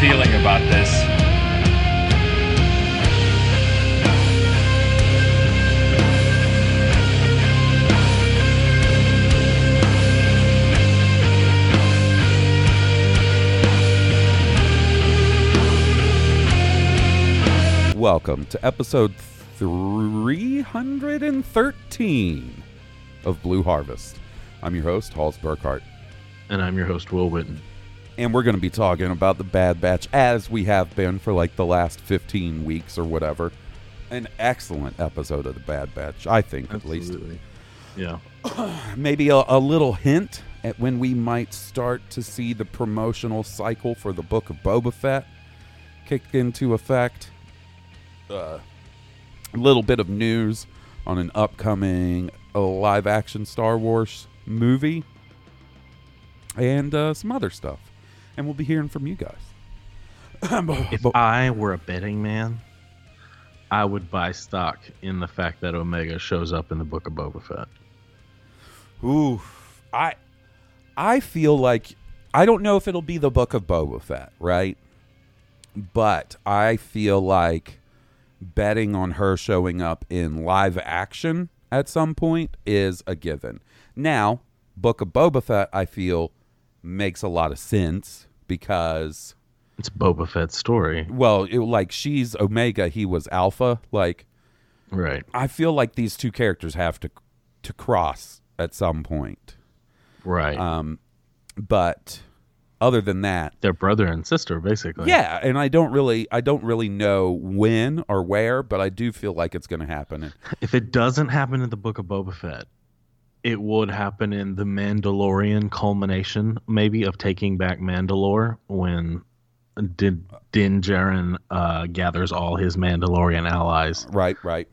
Feeling about this. Welcome to episode 313 of Blue Harvest. I'm your host, Halls Burkhart, And I'm your host, Will Witten. And we're going to be talking about the Bad Batch as we have been for like the last 15 weeks or whatever. An excellent episode of the Bad Batch, I think, at least. Yeah. Maybe a, a little hint at when we might start to see the promotional cycle for the Book of Boba Fett kick into effect. Uh, a little bit of news on an upcoming uh, live action Star Wars movie and uh, some other stuff. And we'll be hearing from you guys. If I were a betting man, I would buy stock in the fact that Omega shows up in the Book of Boba Fett. Ooh, I I feel like I don't know if it'll be the Book of Boba Fett, right? But I feel like betting on her showing up in live action at some point is a given. Now, Book of Boba Fett, I feel makes a lot of sense because It's Boba Fett's story. well, it, like she's Omega, he was Alpha, like Right. I feel like these two characters have to to cross at some point. Right. Um, but other than that, They're brother and sister, basically. yeah, and I don't really, I don't really know when or where, but I do feel like it's going to happen. If it doesn't happen in the Book of Boba Fett, it would happen in the Mandalorian culmination, maybe, of taking back Mandalore when Din, Din Djarin uh, gathers all his Mandalorian allies. right, right.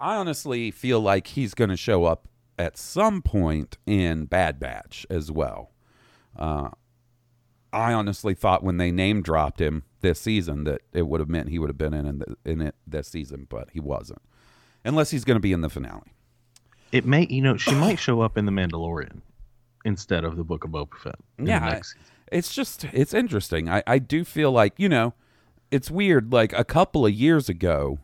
I honestly feel like he's going to show up at some point in Bad Batch as well. Uh, I honestly thought when they name dropped him this season that it would have meant he would have been in in, the, in it this season, but he wasn't. Unless he's going to be in the finale. It may, you know, she might show up in the Mandalorian instead of the Book of Boba Fett. yeah I- it's just it's interesting. I, I do feel like you know it's weird like a couple of years ago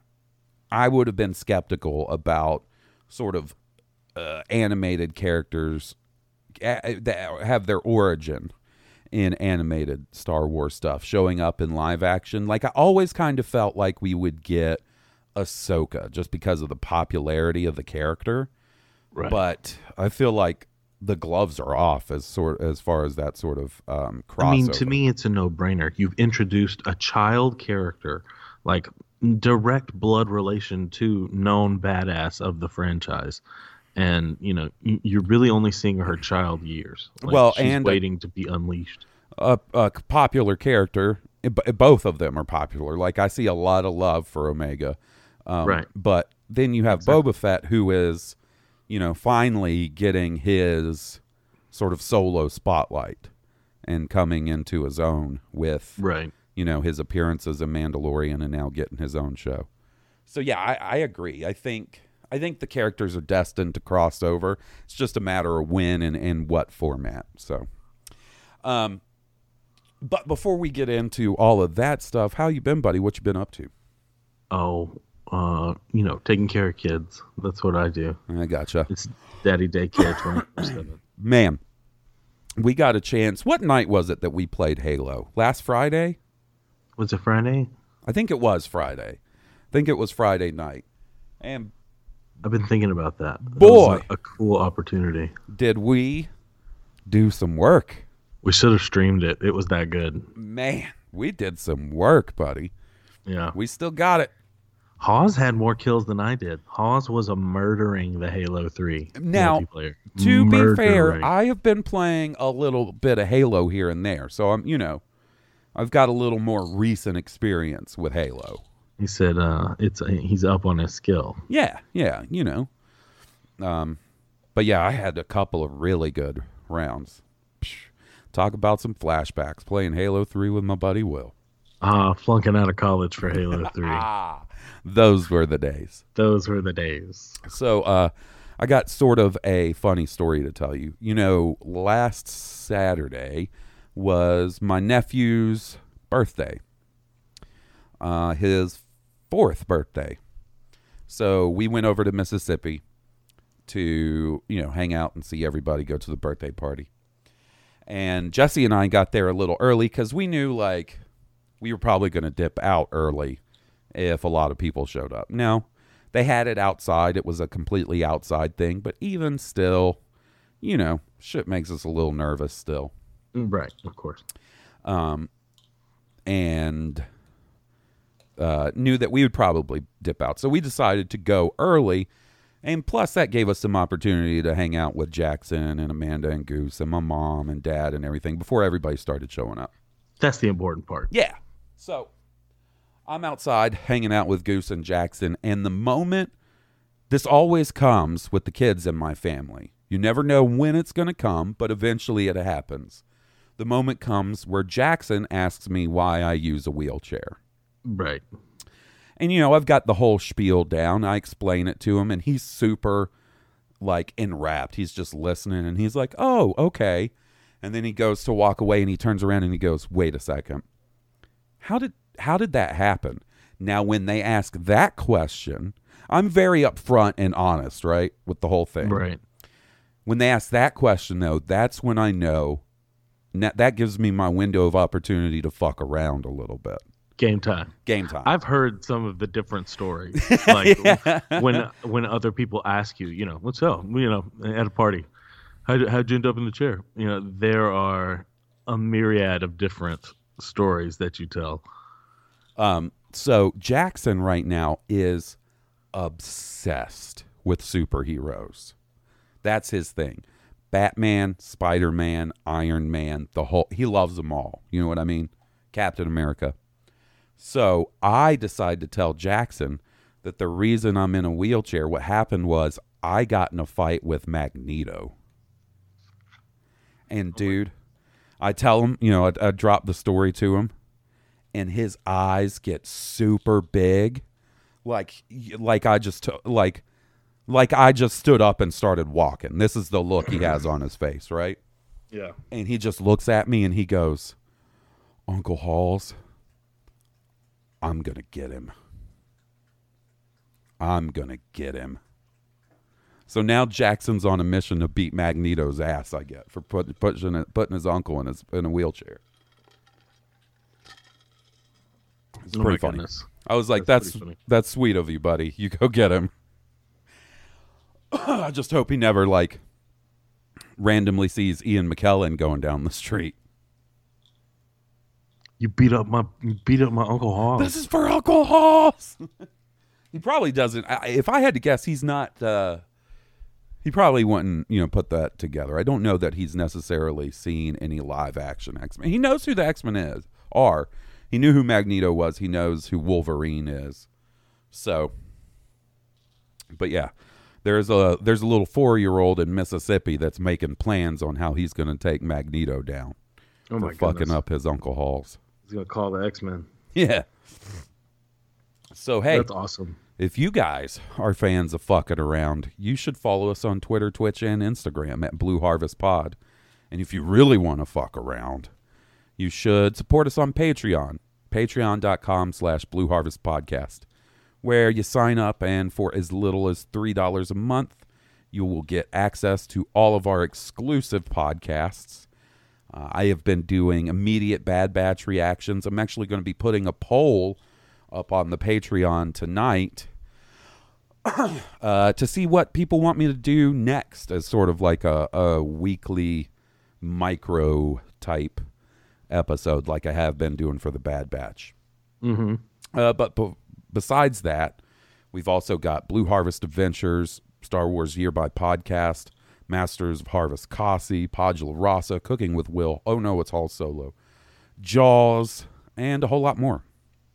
i would have been skeptical about sort of uh, animated characters that have their origin in animated star wars stuff showing up in live action. Like i always kind of felt like we would get ahsoka just because of the popularity of the character Right. but i feel like the gloves are off as sort as far as that sort of um crossover. I mean, to me, it's a no-brainer. You've introduced a child character, like direct blood relation to known badass of the franchise, and you know you're really only seeing her child years. Like, Well, she's and- waiting to be unleashed. a, a popular character. Both of them are popular. Like I see a lot of love for Omega, um, Right. But then you have Boba Fett, who is, you know, finally getting his sort of solo spotlight and coming into his own with, Right. you know, his appearances in Mandalorian and now getting his own show. So yeah, I, I agree. I think I think the characters are destined to cross over. It's just a matter of when and, and what format. So, um, But before we get into all of that stuff, how you been, buddy? What you been up to? Oh, uh, you know, taking care of kids. That's what I do. I gotcha. It's daddy daycare 24 7. Man, we got a chance. What night was it that we played Halo? Last Friday? Was it Friday? I think it was Friday. I think it was Friday night. And I've been thinking about that. That Boy. a, a cool opportunity. did we do some work? We should have streamed it. It was that good. Man, we did some work, buddy. Yeah. We still got it. Hawes had more kills than I did. Hawes was a murdering the Halo 3 Now, multiplayer. To be fair, I have been playing a little bit of Halo here and there. So I'm, you know, I've got a little more recent experience with Halo. he said uh, it's he's up on his skill. Yeah, yeah, you know. Um, but yeah, I had a couple of really good rounds. Psh, talk about some flashbacks playing Halo 3 with my buddy Will. Ah, flunking out of college for Halo 3. Ah, those were the days. Those were the days. So, uh, I got sort of a funny story to tell you. You know, last Saturday was my nephew's birthday, uh, his fourth birthday. So we went over to Mississippi to, you know, hang out and see everybody go to the birthday party. And Jesse and I got there a little early because we knew, like, we were probably going to dip out early if a lot of people showed up. Now, they had it outside. It was a completely outside thing, but even still, you know, shit makes us a little nervous still. Right, of course. Um, and uh, knew that we would probably dip out. So we decided to go early. And plus, that gave us some opportunity to hang out with Jackson and Amanda and Goose and my mom and dad and everything before everybody started showing up. That's the important part. Yeah. So I'm outside hanging out with Goose and Jackson, and the moment this always comes with the kids in my family. You never know when it's going to come, but eventually it happens. The moment comes where Jackson asks me why I use a wheelchair. Right. And you know, I've got the whole spiel down. I explain it to him and he's super like enwrapped. He's just listening and he's like, "Oh, okay." And then he goes to walk away and he turns around and he goes, "Wait a second. How did how did that happen?" Now, when they ask that question, I'm very upfront and honest, right, with the whole thing. Right. When they ask that question though, that's when I know that that gives me my window of opportunity to fuck around a little bit. Game time. Game time. I've heard some of the different stories. Like when when other people ask you, you know, what's up? You know, at a party, how how'd you end up in the chair? You know, there are a myriad of different stories that you tell. Um, so Jackson right now is obsessed with superheroes. That's his thing. Batman, Spider Man, Iron Man, the whole he loves them all. You know what I mean? Captain America. So I decided to tell Jackson that the reason I'm in a wheelchair, what happened was I got in a fight with Magneto. And dude, I tell him, you know, I, I drop the story to him, and his eyes get super big, like like I just like like I just stood up and started walking. This is the look he has on his face, right? Yeah. And he just looks at me and he goes, "Uncle Halls, I'm gonna get him. I'm gonna get him." So now Jackson's on a mission to beat Magneto's ass. I get for put, pushing putting his uncle in his in a wheelchair. It's Oh pretty my funny. goodness. I was like, That's "That's that's sweet of you, buddy. You go get him." I just hope he never like randomly sees Ian McKellen going down the street. You beat up my beat up my uncle Hall. This is for Uncle Hoss. he probably doesn't. I, if I had to guess, he's not. Uh, he probably wouldn't, you know, put that together. I don't know that he's necessarily seen any live action X Men. He knows who the X Men is. Are he knew who Magneto was. He knows who Wolverine is. So, but yeah, there's a there's a little four year old in Mississippi that's making plans on how he's going to take Magneto down oh for fucking goodness. up his Uncle Halls. He's gonna call the X Men. Yeah. So hey, That's awesome. if you guys are fans of fucking around, you should follow us on Twitter, Twitch, and Instagram at Blue Harvest Pod. And if you really want to fuck around, you should support us on Patreon, patreon.com slash Blue Harvest Podcast, where you sign up and for as little as $3 a month, you will get access to all of our exclusive podcasts. Uh, I have been doing immediate Bad Batch reactions. I'm actually going to be putting a poll up on the Patreon tonight uh, to see what people want me to do next as sort of like a, a weekly micro type episode like I have been doing for the Bad Batch. Mm-hmm. Uh, but b- besides that, we've also got Blue Harvest Adventures, Star Wars Year by Podcast, Masters of Harvest Kasi, Podula Rasa, Cooking with Will, Oh No, It's All Solo, Jaws, and a whole lot more.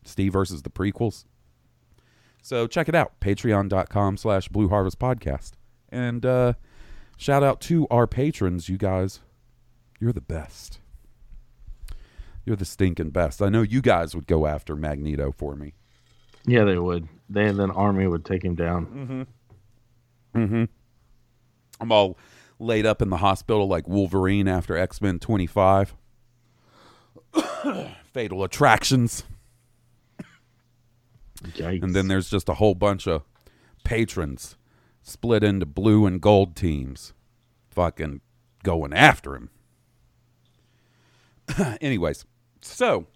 Steve versus the prequels. So check it out, patreon.com slash Blue Harvest Podcast. And uh, shout out to our patrons, you guys. You're the best. You're the stinking best. I know you guys would go after Magneto for me. Yeah, they would. They and then Army would take him down. Mm-hmm. Mm-hmm. I'm all laid up in the hospital like Wolverine after X Men 25. Fatal attractions. Yikes. And then there's just a whole bunch of patrons split into blue and gold teams fucking going after him. Anyways, so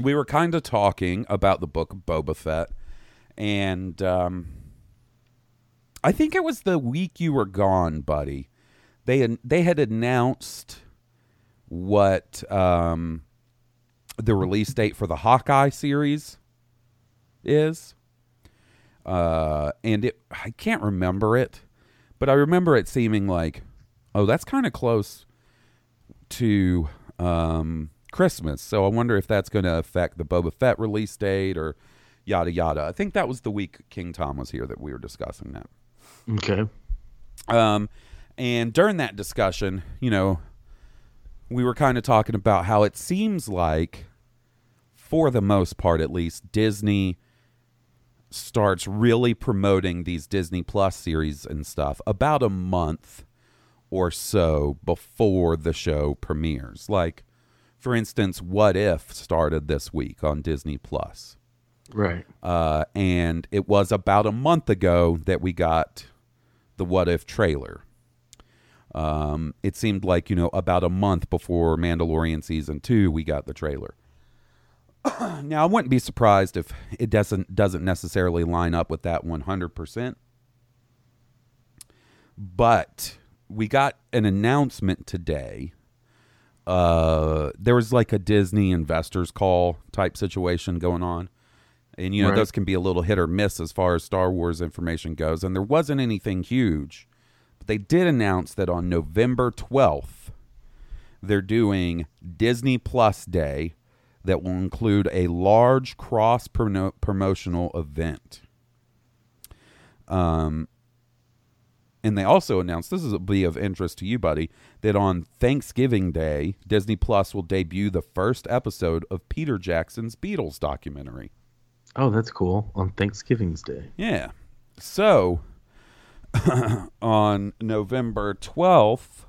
we were kind of talking about the book Boba Fett, and um, I think it was the week you were gone, buddy. They they had announced what um, the release date for the Hawkeye series is. Uh, and it I can't remember it, but I remember it seeming like, oh, that's kind of close to um, Christmas. So I wonder if that's going to affect the Boba Fett release date or yada yada. I think that was the week King Tom was here that we were discussing that. okay. Um, and during that discussion, you know, we were kind of talking about how it seems like, for the most part at least, Disney starts really promoting these Disney Plus series and stuff about a month or so before the show premieres. Like, for instance, What If started this week on Disney Plus. Right. Uh, and it was about a month ago that we got the What If trailer. Um, it seemed like, you know, about a month before Mandalorian season two, we got the trailer. now, I wouldn't be surprised if it doesn't doesn't necessarily line up with that 100%. But we got an announcement today. Uh, there was like a Disney investors call type situation going on. And, you know, Right. those can be a little hit or miss as far as Star Wars information goes. And there wasn't anything huge. But they did announce that on November 12th, they're doing Disney Plus Day that will include a large cross promotional event. Um, and they also announced this will be of interest to you, buddy, that on Thanksgiving Day, Disney Plus will debut the first episode of Peter Jackson's Beatles documentary. Oh, that's cool. On Thanksgiving's Day. Yeah. So on November 12th,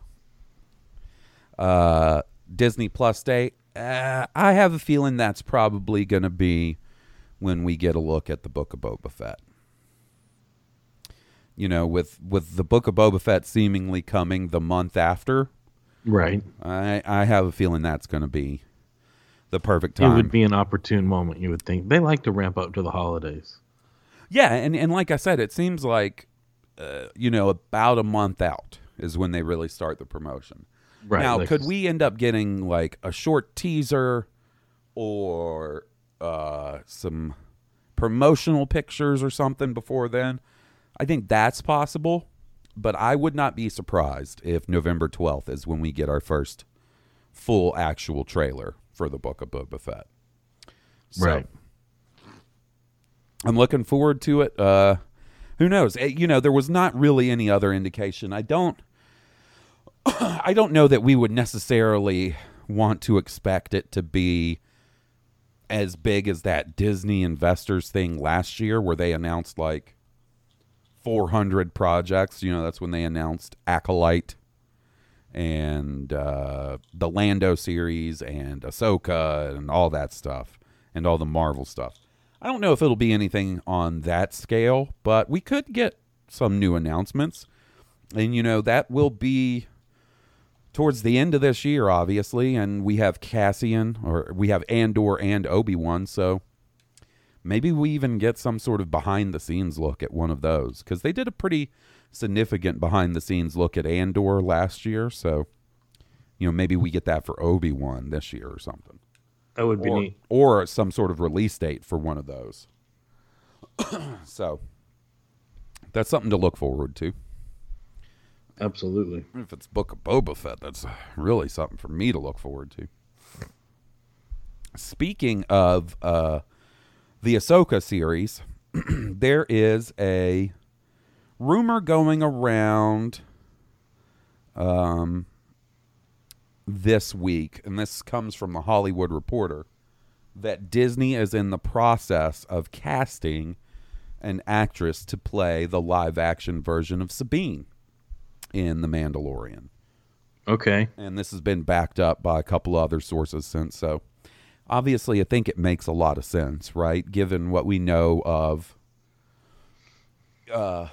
uh, Disney Plus Day, uh, I have a feeling that's probably going to be when we get a look at the Book of Boba Fett. You know, with with the Book of Boba Fett seemingly coming the month after, Right. I I have a feeling that's going to be the perfect time. It would be an opportune moment, you would think. They like to ramp up to the holidays. Yeah, and, and like I said, it seems like uh, you know about a month out is when they really start the promotion. Right. now, like- could we end up getting like a short teaser or uh, some promotional pictures or something before then? I think that's possible, but I would not be surprised if November 12th is when we get our first full actual trailer for the Book of Boba Fett. So, Right. I'm looking forward to it. Uh, who knows? Eh, You know, there was not really any other indication. I don't. I don't know that we would necessarily want to expect it to be as big as that Disney investors thing last year, where they announced like 400 projects. You know, that's when they announced Acolyte and uh, the Lando series and Ahsoka and all that stuff and all the Marvel stuff. I don't know if it'll be anything on that scale, but we could get some new announcements. And, you know, that will be towards the end of this year, obviously. And we have Cassian, or we have Andor and Obi Wan. So maybe we even get some sort of behind the scenes look at one of those because they did a pretty significant behind the scenes look at Andor last year. So, you know, maybe we get that for Obi Wan this year or something That would be or, neat. or some sort of release date for one of those. so that's something to look forward to. Absolutely. If it's Book of Boba Fett, that's really something for me to look forward to. Speaking of uh, the Ahsoka series, there is a rumor going around um, this week, and this comes from the Hollywood Reporter, that Disney is in the process of casting an actress to play the live action version of Sabine in The Mandalorian. Okay. And this has been backed up by a couple other sources since. So obviously, I think it makes a lot of sense, right? Given what we know of uh,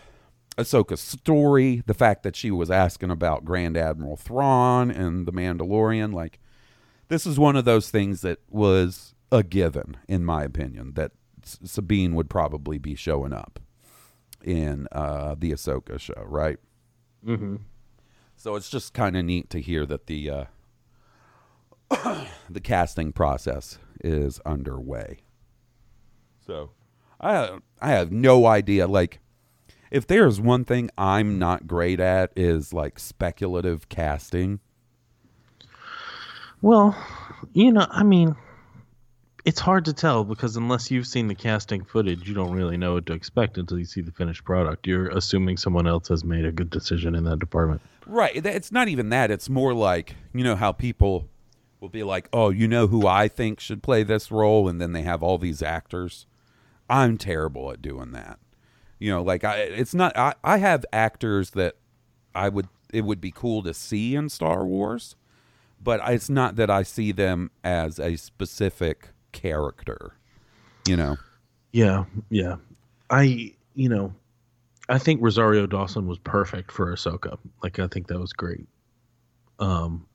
Ahsoka's story, the fact that she was asking about Grand Admiral Thrawn and The Mandalorian. Like, this is one of those things that was a given, in my opinion, that S- Sabine would probably be showing up in uh, the Ahsoka show, right? Mm-hmm. So it's just kind of neat to hear that the uh, the casting process is underway. So I I have no idea. Like, if there's one thing I'm not great at is like speculative casting. Well, you know, I mean, it's hard to tell because unless you've seen the casting footage, you don't really know what to expect until you see the finished product. You're assuming someone else has made a good decision in that department. Right. It's not even that. It's more like, you know, how people will be like, oh, you know who I think should play this role? And then they have all these actors. I'm terrible at doing that. You know, like, I, it's not, I, I have actors that I would, it would be cool to see in Star Wars, but it's not that I see them as a specific character, you know? Yeah, yeah. I, you know, I think Rosario Dawson was perfect for Ahsoka. Like, I think that was great. Um,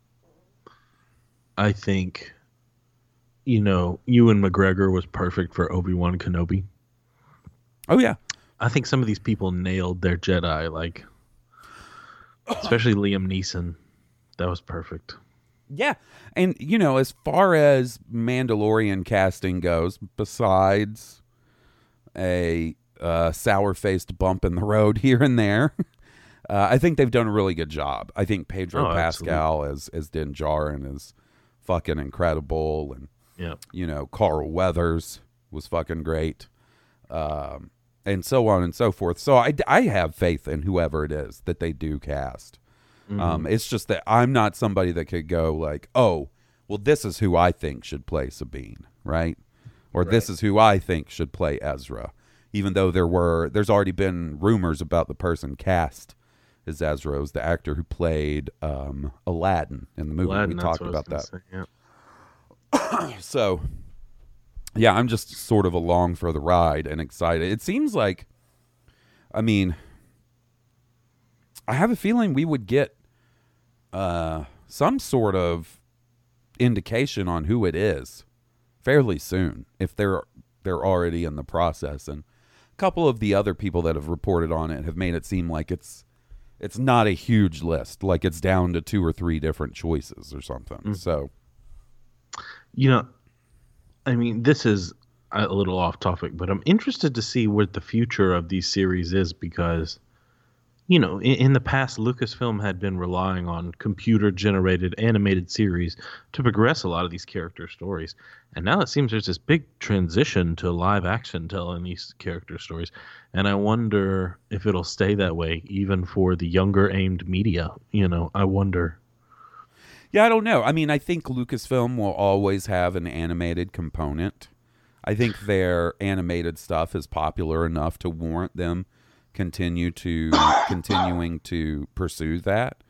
I think, you know, Ewan McGregor was perfect for Obi Wan Kenobi. Oh, yeah. I think some of these people nailed their Jedi, like, especially Liam Neeson. That was perfect. Yeah. And, you know, as far as Mandalorian casting goes, besides a uh, sour faced bump in the road here and there, uh, I think they've done a really good job. I think Pedro Oh, Pascal as, as Din Djarin is fucking incredible. And, Yeah. you know, Carl Weathers was fucking great. Um, and so on and so forth. So I, I have faith in whoever it is that they do cast. Um, it's just that I'm not somebody that could go like, oh, well, this is who I think should play Sabine, right? Or this is who I think should play Ezra, even though there were there's already been rumors about the person cast Ezra was the actor who played um, Aladdin in the movie. Aladdin, we talked what I was about that. say, yeah. So, yeah, I'm just sort of along for the ride and excited. It seems like, I mean, I have a feeling we would get uh, some sort of indication on who it is fairly soon if they're they're already in the process. And a couple of the other people that have reported on it have made it seem like it's it's not a huge list, like it's down to two or three different choices or something. Mm. So. You know, I mean, this is a little off topic, but I'm interested to see what the future of these series is because, you know, in, in the past, Lucasfilm had been relying on computer generated animated series to progress a lot of these character stories. And now it seems there's this big transition to live action telling these character stories. And I wonder if it'll stay that way even for the younger aimed media. You know, I wonder. Yeah, I don't know. I mean, I think Lucasfilm will always have an animated component. I think their animated stuff is popular enough to warrant them continue to continuing to pursue that.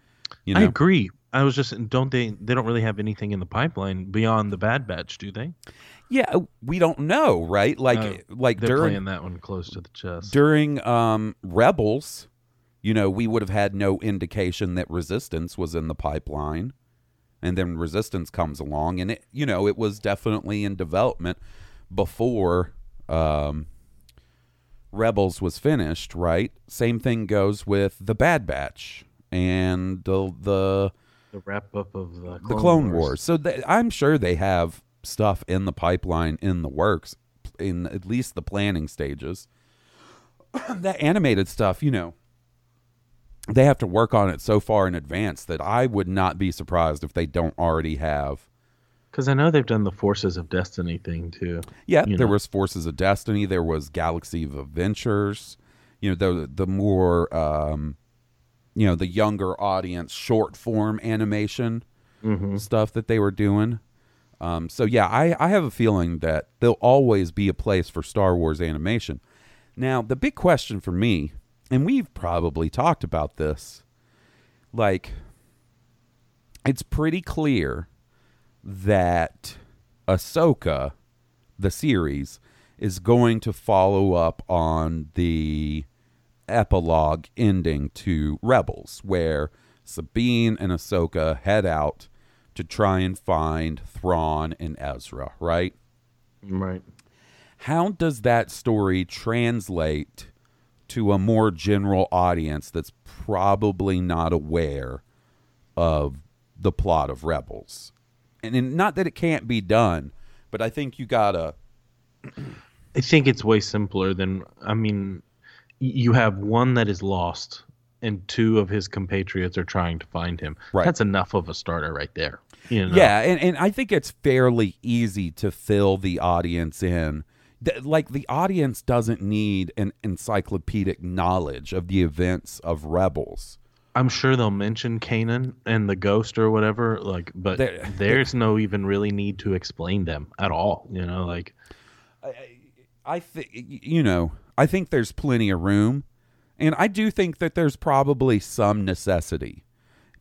You know, I agree, I was just don't they they don't really have anything in the pipeline beyond the Bad Batch, do they? Yeah, we don't know, right? Like No, like They're during playing that one close to the chest. during um Rebels, you know, we would have had no indication that Resistance was in the pipeline. And then Resistance comes along and it you know, it was definitely in development before um Rebels was finished, right? Same thing goes with the Bad Batch and the the the wrap up of uh, the Clone, the Clone Wars. So th- I'm sure they have stuff in the pipeline in the works in at least the planning stages. that animated stuff, you know, they have to work on it so far in advance that I would not be surprised if they don't already have. Because I know they've done the Forces of Destiny thing too. Yeah, there know. was Forces of Destiny, there was Galaxy of Adventures, you know, the the more um you know, the younger audience short form animation stuff that they were doing. Um, so yeah, I, I have a feeling that there'll always be a place for Star Wars animation. Now, the big question for me, and we've probably talked about this, like it's pretty clear that Ahsoka, the series, is going to follow up on the epilogue ending to Rebels, where Sabine and Ahsoka head out to try and find Thrawn and Ezra, right? Right. How does that story translate to a more general audience that's probably not aware of the plot of Rebels? And, and not that it can't be done, but I think you gotta I think it's way simpler than I mean you have one that is lost and two of his compatriots are trying to find him. Right. That's enough of a starter right there. You know? Yeah, and, and I think it's fairly easy to fill the audience in. Th- Like the audience doesn't need an encyclopedic knowledge of the events of Rebels. I'm sure they'll mention Kanan and the ghost or whatever, like but There- there's no even really need to explain them at all. You know, like I I think you know, I think there's plenty of room, and I do think that there's probably some necessity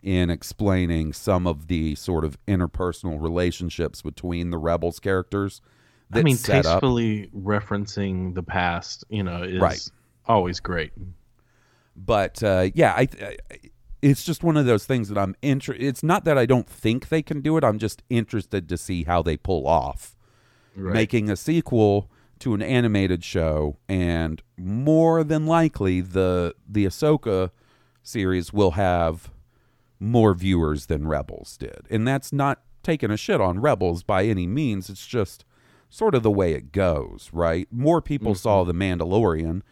in explaining some of the sort of interpersonal relationships between the Rebels characters. I mean set up. tastefully referencing the past, you know, is Right. always great. But uh, yeah, I, I it's just one of those things that I'm interested. It's not that I don't think they can do it. I'm just interested to see how they pull off Right. making a sequel to an animated show, and more than likely the the Ahsoka series will have more viewers than Rebels did, and that's not taking a shit on Rebels by any means. It's just sort of the way it goes, right? More people saw The Mandalorian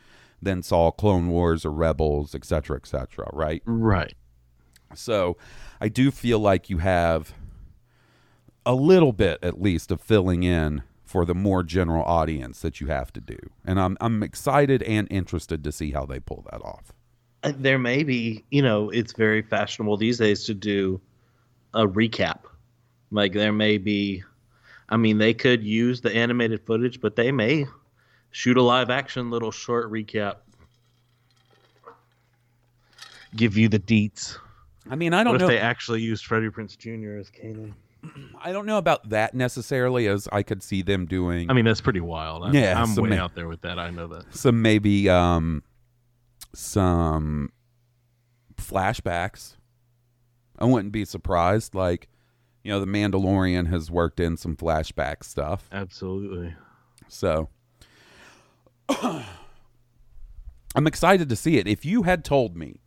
than saw Clone Wars or Rebels, etc., cetera, et cetera, right? Right. So I do feel like you have a little bit at least of filling in for the more general audience that you have to do. And I'm I'm excited and interested to see how they pull that off. Uh, There may be, you know, it's very fashionable these days to do a recap. Like there may be I mean, they could use the animated footage, but they may shoot a live action little short recap. Give you the deets. I mean, I don't if know if they actually used Freddie Prinze Jr. as Kanan? I don't know about that necessarily as I could see them doing I mean, that's pretty wild. I'm, Yeah, I'm so way ma- out there with that. I know that. some maybe um some flashbacks. I wouldn't be surprised like you know, the Mandalorian has worked in some flashback stuff. Absolutely. So I'm excited to see it. If you had told me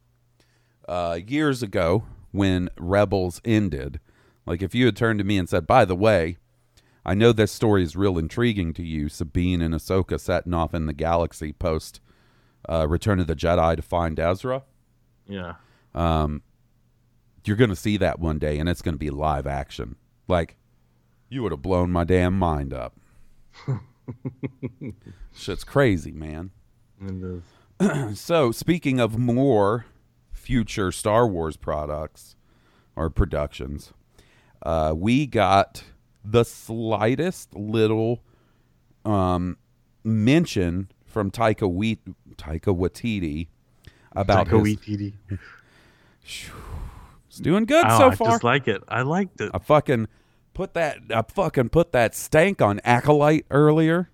uh, years ago when Rebels ended, like if you had turned to me and said, by the way, I know this story is real intriguing to you, Sabine and Ahsoka setting off in the galaxy post uh, Return of the Jedi to find Ezra. Yeah. You're going to see that one day, and it's going to be live action. Like, you would have blown my damn mind up. Shit's crazy, man. And the- So, speaking of more future Star Wars products or productions, uh, we got the slightest little um, mention from Taika, Wait- Taika Waititi about Taika his, Waititi. It's doing good Oh, so far. I just like it. I liked it. I fucking put that I fucking put that stank on Acolyte earlier.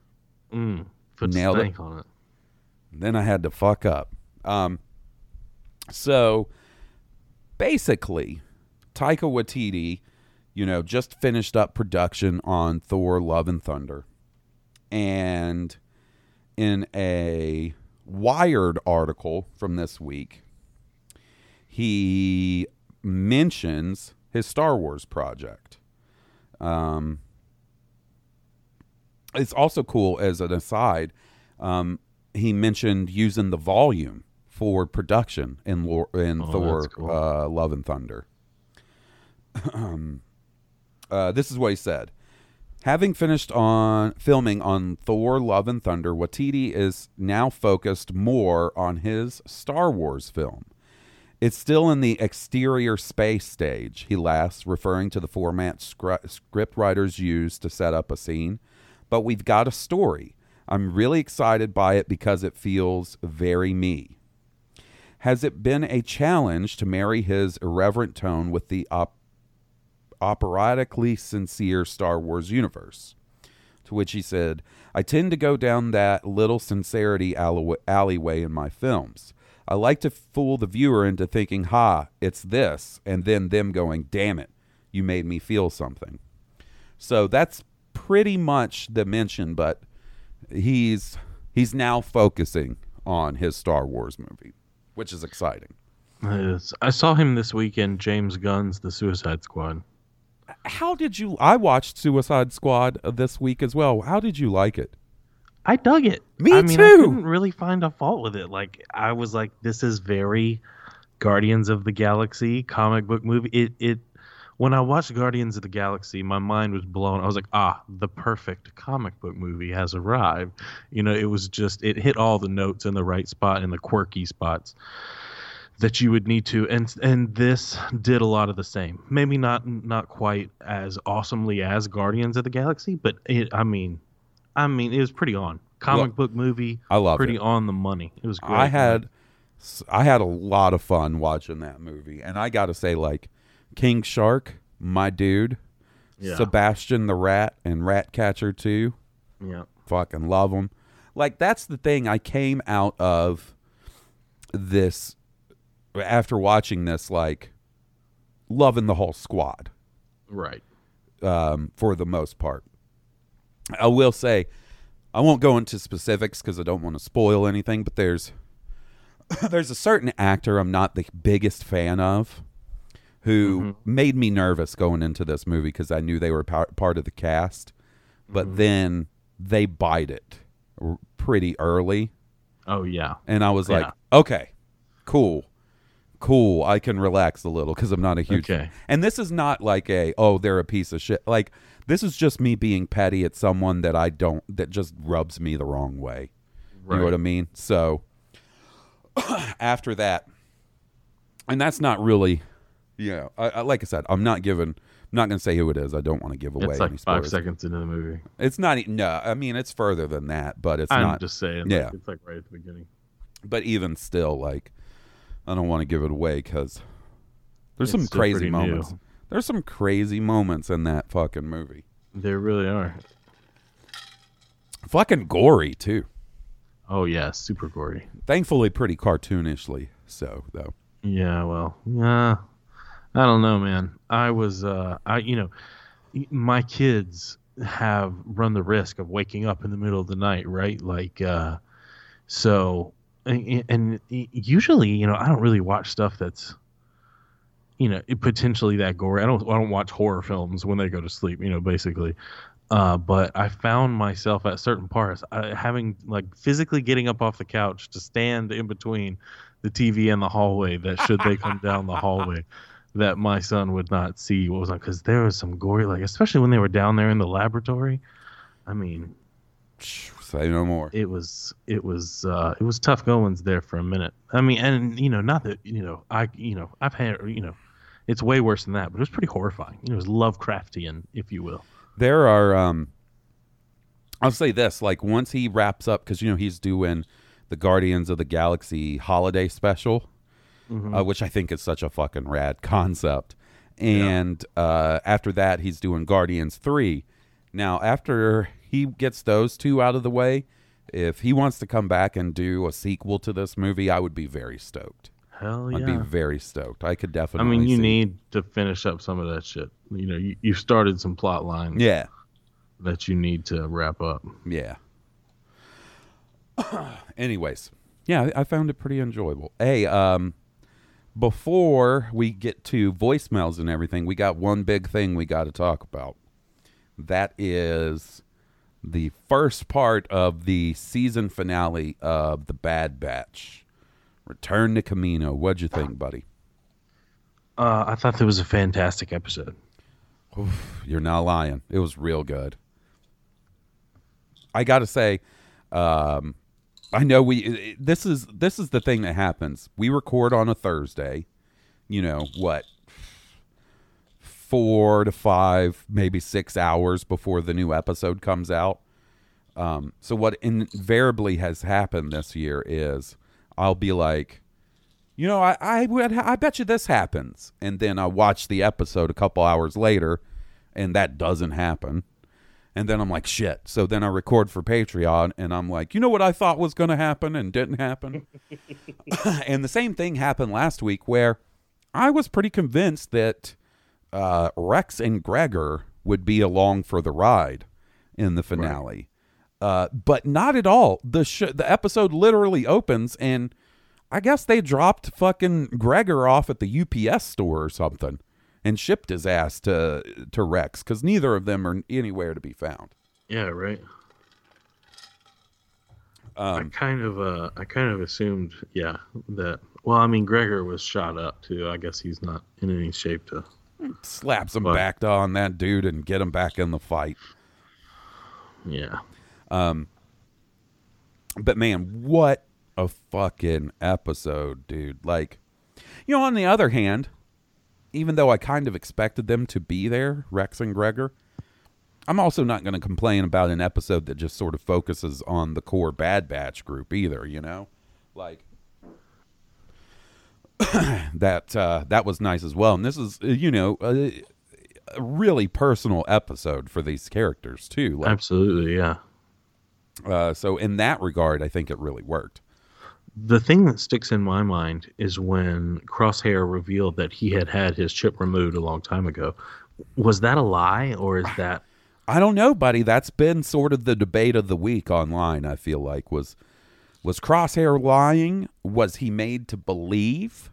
Mm, put Nailed it. on it. Then I had to fuck up. Um, so basically, Taika Waititi, you know, just finished up production on Thor: Love and Thunder, and in a Wired article from this week, he mentions his Star Wars project. Um, it's also cool as an aside. Um, he mentioned using the volume for production in in Oh, Thor: cool. uh, Love and Thunder. um, uh, this is what he said. Having finished on filming on Thor: Love and Thunder, Waititi is now focused more on his Star Wars film. It's still in the exterior space stage, he laughs, referring to the format scri- script writers use to set up a scene. But we've got a story. I'm really excited by it because it feels very me. Has it been a challenge to marry his irreverent tone with the op- operatically sincere Star Wars universe? To which he said, I tend to go down that little sincerity alleyway in my films. I like to fool the viewer into thinking, ha, it's this, and then them going, damn it, you made me feel something. So that's pretty much the mention, but he's he's now focusing on his Star Wars movie, which is exciting. I saw him this weekend, James Gunn's The Suicide Squad. How did you I watched Suicide Squad this week as well. How did you like it? I dug it. Me I mean, too. I couldn't really find a fault with it. Like I was like, this is very Guardians of the Galaxy comic book movie. It it when I watched Guardians of the Galaxy, my mind was blown. I was like, ah, the perfect comic book movie has arrived. You know, it was just it hit all the notes in the right spot in the quirky spots that you would need to and and this did a lot of the same maybe not not quite as awesomely as guardians of the galaxy but it i mean i mean it was pretty on comic Look, book movie I love it. pretty it. on the money it was great I had I had a lot of fun watching that movie, and I got to say, like King Shark, my dude, Yeah. Sebastian the Rat, and Ratcatcher too. yeah Fucking love them. Like that's the thing. I came out of this after watching this, like loving the whole squad right um, for the most part. I will say, I won't go into specifics because I don't want to spoil anything. But there's there's a certain actor I'm not the biggest fan of, who mm-hmm. made me nervous going into this movie because I knew they were par- part of the cast, but mm-hmm. then they bite it r- pretty early, oh yeah and I was like, okay, cool. Cool, I can relax a little because I'm not a huge. Okay. And this is not like a oh they're a piece of shit. Like this is just me being petty at someone that I don't that just rubs me the wrong way. You know what I mean? So after that, and that's not really, you know, I, I, like I said, I'm not giving. I'm not going to say who it is. I don't want to give away it's any like five spoilers. seconds into the movie It's not. No, I mean it's further than that, but it's i'm not. just saying yeah. like, it's like right at the beginning but even still, like, I don't want to give it away because there's It's some crazy moments. new. There's some crazy moments in that fucking movie. there really are Fucking gory too. oh yeah super gory Thankfully, pretty cartoonishly so though. Yeah, well, yeah. I don't know, man. I was, uh, I, you know, my kids have run the risk of waking up in the middle of the night, right? Like, uh, so, and, and usually, you know, I don't really watch stuff that's, you know, potentially that gory. I don't, I don't watch horror films when they go to sleep, you know, basically. Uh, but I found myself at certain parts uh, having like physically getting up off the couch to stand in between the TV and the hallway. That should they come down the hallway, that my son would not see what was on because there was some gory, like especially when they were down there in the laboratory. I mean, Say no more. it was it was uh, it was tough goings there for a minute. I mean, and you know, not that you know, I you know, I've had you know, it's way worse than that, but it was pretty horrifying. It was Lovecraftian, if you will. there are um I'll say this like once he wraps up cuz you know he's doing the Guardians of the Galaxy holiday special uh, which I think is such a fucking rad concept. And uh, after that, he's doing Guardians 3. Now, after he gets those two out of the way, if he wants to come back and do a sequel to this movie, I would be very stoked. Hell yeah. I'd be very stoked. I could definitely. I mean, you see- need to finish up some of that shit. You know, you, you've started some plot lines Yeah, that you need to wrap up. yeah. Anyways, yeah, I I found it pretty enjoyable. Hey, um, before we get to voicemails and everything, we got one big thing we got to talk about. That is the first part of the season finale of the Bad Batch. Return to Camino. What'd you think, buddy? Uh, I thought that was a fantastic episode. You're not lying. It was real good. I got to say, um, I know we. This is this is the thing that happens. We record on a Thursday. You know what? Four to five, maybe six hours before the new episode comes out. Um, so what invariably has happened this year is I'll be like, you know, I I would I bet you this happens, and then I watch the episode a couple hours later, and that doesn't happen, and then I'm like, shit. So then I record for Patreon, and I'm like, you know what I thought was going to happen and didn't happen, and the same thing happened last week where I was pretty convinced that uh, Rex and Gregor would be along for the ride in the finale. Uh, but not at all. The sh- the episode literally opens, and I guess they dropped fucking Gregor off at the UPS store or something, and shipped his ass to to Rex because neither of them are anywhere to be found. Yeah, right. I Um, kind of, uh, I kind of assumed, yeah, that. Well, I mean, Gregor was shot up too. I guess he's not in any shape to. slaps him But- back on that dude and get him back in the fight. Yeah, But man, what a fucking episode, dude. Like, you know, on the other hand, even though I kind of expected them to be there, Rex and Gregor, I'm also not going to complain about an episode that just sort of focuses on the core Bad Batch group either, you know? Like, that uh, that was nice as well. And this is, uh, you know, a, a really personal episode for these characters, too. Like, absolutely. Yeah. Uh, so, in that regard, I think it really worked. The thing that sticks in my mind is when Crosshair revealed that he had had his chip removed a long time ago. Was that a lie, or is that I don't know, buddy. That's been sort of the debate of the week online. I feel like was was Crosshair lying? Was he made to believe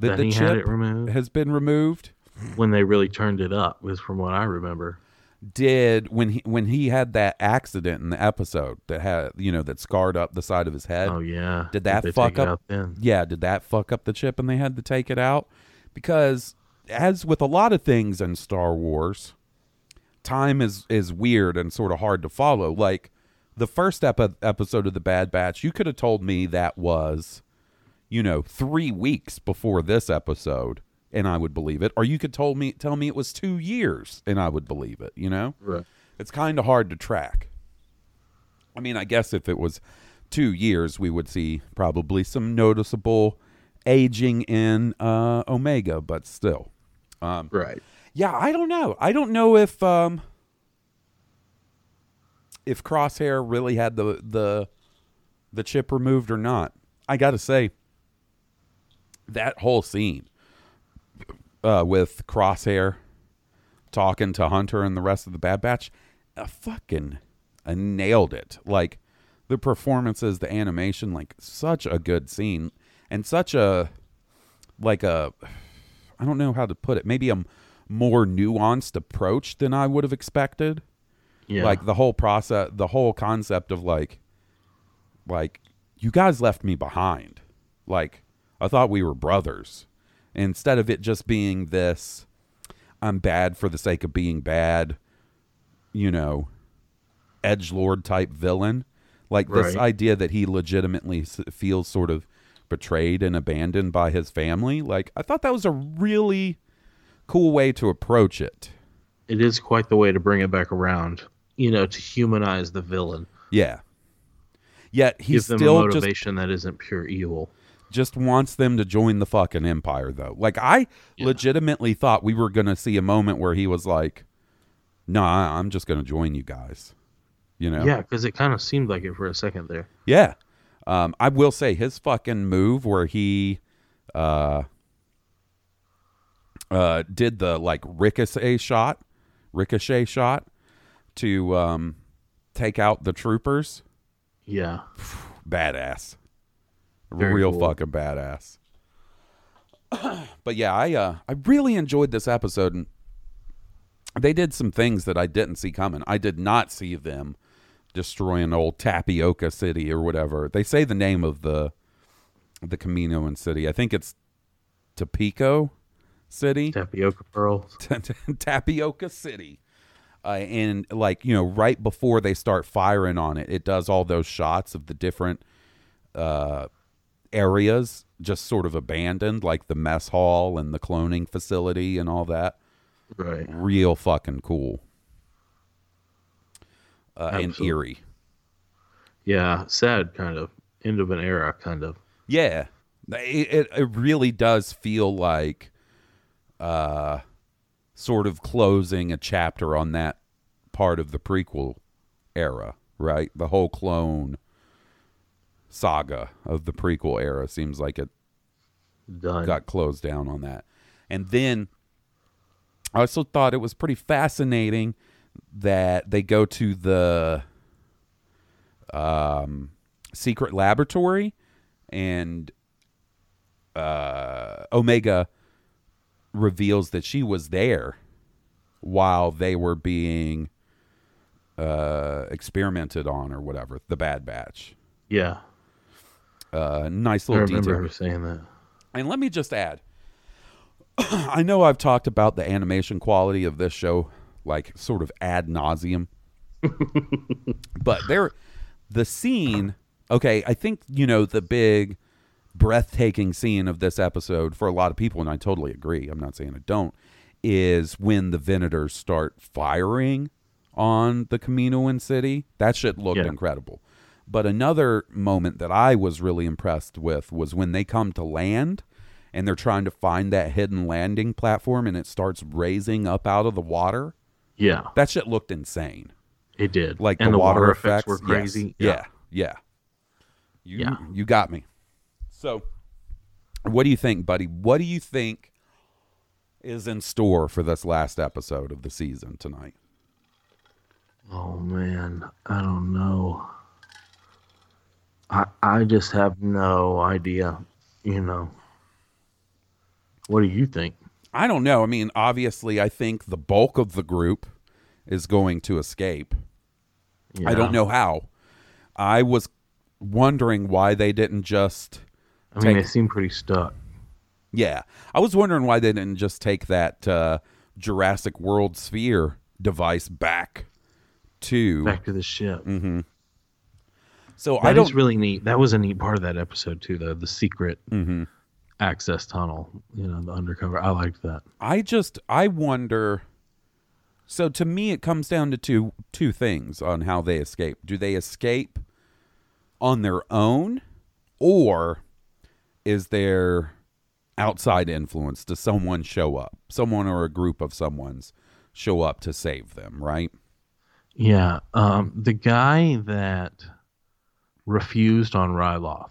that, That the chip had it removed? has been removed? when they really turned it up? Was from what I remember. Did when he when he had that accident in the episode that had you know that scarred up the side of his head? Oh yeah. Did that they fuck up? Yeah, did that fuck up the chip and they had to take it out? Because as with a lot of things in Star Wars, time is is weird and sort of hard to follow. Like the first epi- episode of the Bad Batch, you could have told me that was, you know, three weeks before this episode, and I would believe it. Or you could told me tell me it was two years, and I would believe it. You know, Right. it's kind of hard to track. I mean, I guess if it was two years, we would see probably some noticeable aging in uh, Omega, but still. Um, Right. yeah, I don't know. I don't know if um, if Crosshair really had the the the chip removed or not. I got to say that whole scene uh, with Crosshair talking to Hunter and the rest of the Bad Batch, uh, fucking uh, nailed it. Like the performances, the animation, like such a good scene and such a like a I don't know how to put it. Maybe a more nuanced approach than I would have expected. Yeah. Like the whole process, the whole concept of like, like you guys left me behind. Like I thought we were brothers. Instead of it just being this, I'm bad for the sake of being bad. You know, edge lord type villain. Like this Right. idea that he legitimately feels sort of betrayed and abandoned by his family. Like I thought that was a really cool way to approach it. it is quite the way to bring it back around. You know, to humanize the villain, Yeah. Yet give he's them a still just motivation that isn't pure evil. Just wants them to join the fucking empire though. Like I legitimately thought we were going to see a moment where he was like, "No, I- I'm just going to join you guys." You know? Yeah, because it kind of seemed like it for a second there. Yeah. Um, I will say his fucking move where he uh, uh, did the like ricochet shot, ricochet shot to um, take out the troopers. Yeah. Badass. Very Real cool. fucking badass. but yeah, I uh, I really enjoyed this episode and they did some things that I didn't see coming. I did not see them destroying old Tapioca City or whatever. They say the name of the the Caminoan city. I think it's Tipoca City. Tapioca pearls. Tapioca City. Uh, and like you know, right before they start firing on it, it does all those shots of the different uh, areas just sort of abandoned, like the mess hall and the cloning facility and all that. Right. Real fucking cool. Uh, and eerie. Yeah. Sad, kind of. End of an era, kind of. Yeah, it, it it really does feel like, uh, sort of closing a chapter on that part of the prequel era, right? The whole clone saga of the prequel era seems like it Done. got closed down on that. And then I also thought it was pretty fascinating that they go to the um, secret laboratory and uh, Omega reveals that she was there while they were being uh, experimented on or whatever, the Bad Batch. Yeah. Uh, nice I little remember detail. her saying that. And let me just add I know I've talked about the animation quality of this show like sort of ad nauseum. but there the scene okay, I think you know the big breathtaking scene of this episode for a lot of people, and I totally agree. I'm not saying I don't, is when the Venators start firing on the Caminoan city. That shit looked Yeah. incredible. But another moment that I was really impressed with was when they come to land and they're trying to find that hidden landing platform and it starts raising up out of the water. Yeah. That shit looked insane. It did. Like and the, water, effects, effects were Yes. crazy. Yeah. Yeah. You Yeah. you got me. So what do you think, buddy? What do you think is in store for this last episode of the season tonight? Oh man, I don't know. I I just have no idea. You know. What do you think? I don't know. I mean, obviously I think the bulk of the group is going to escape. I don't know how. I was wondering why they didn't just I mean, take- they seem pretty stuck. Yeah. I was wondering why they didn't just take that uh, Jurassic World sphere device back to. Back to the ship. Mm-hmm. So That I don't. really neat. That was a neat part of that episode too, though. The secret Mhm. access tunnel. You know, the undercover. I liked that. I just. I wonder. So to me, it comes down to two two things on how they escape. Do they escape on their own, or is there outside influence? Does someone show up? Someone or a group of someone's show up to save them? Right. Yeah. Um, the guy that refused on Ryloth.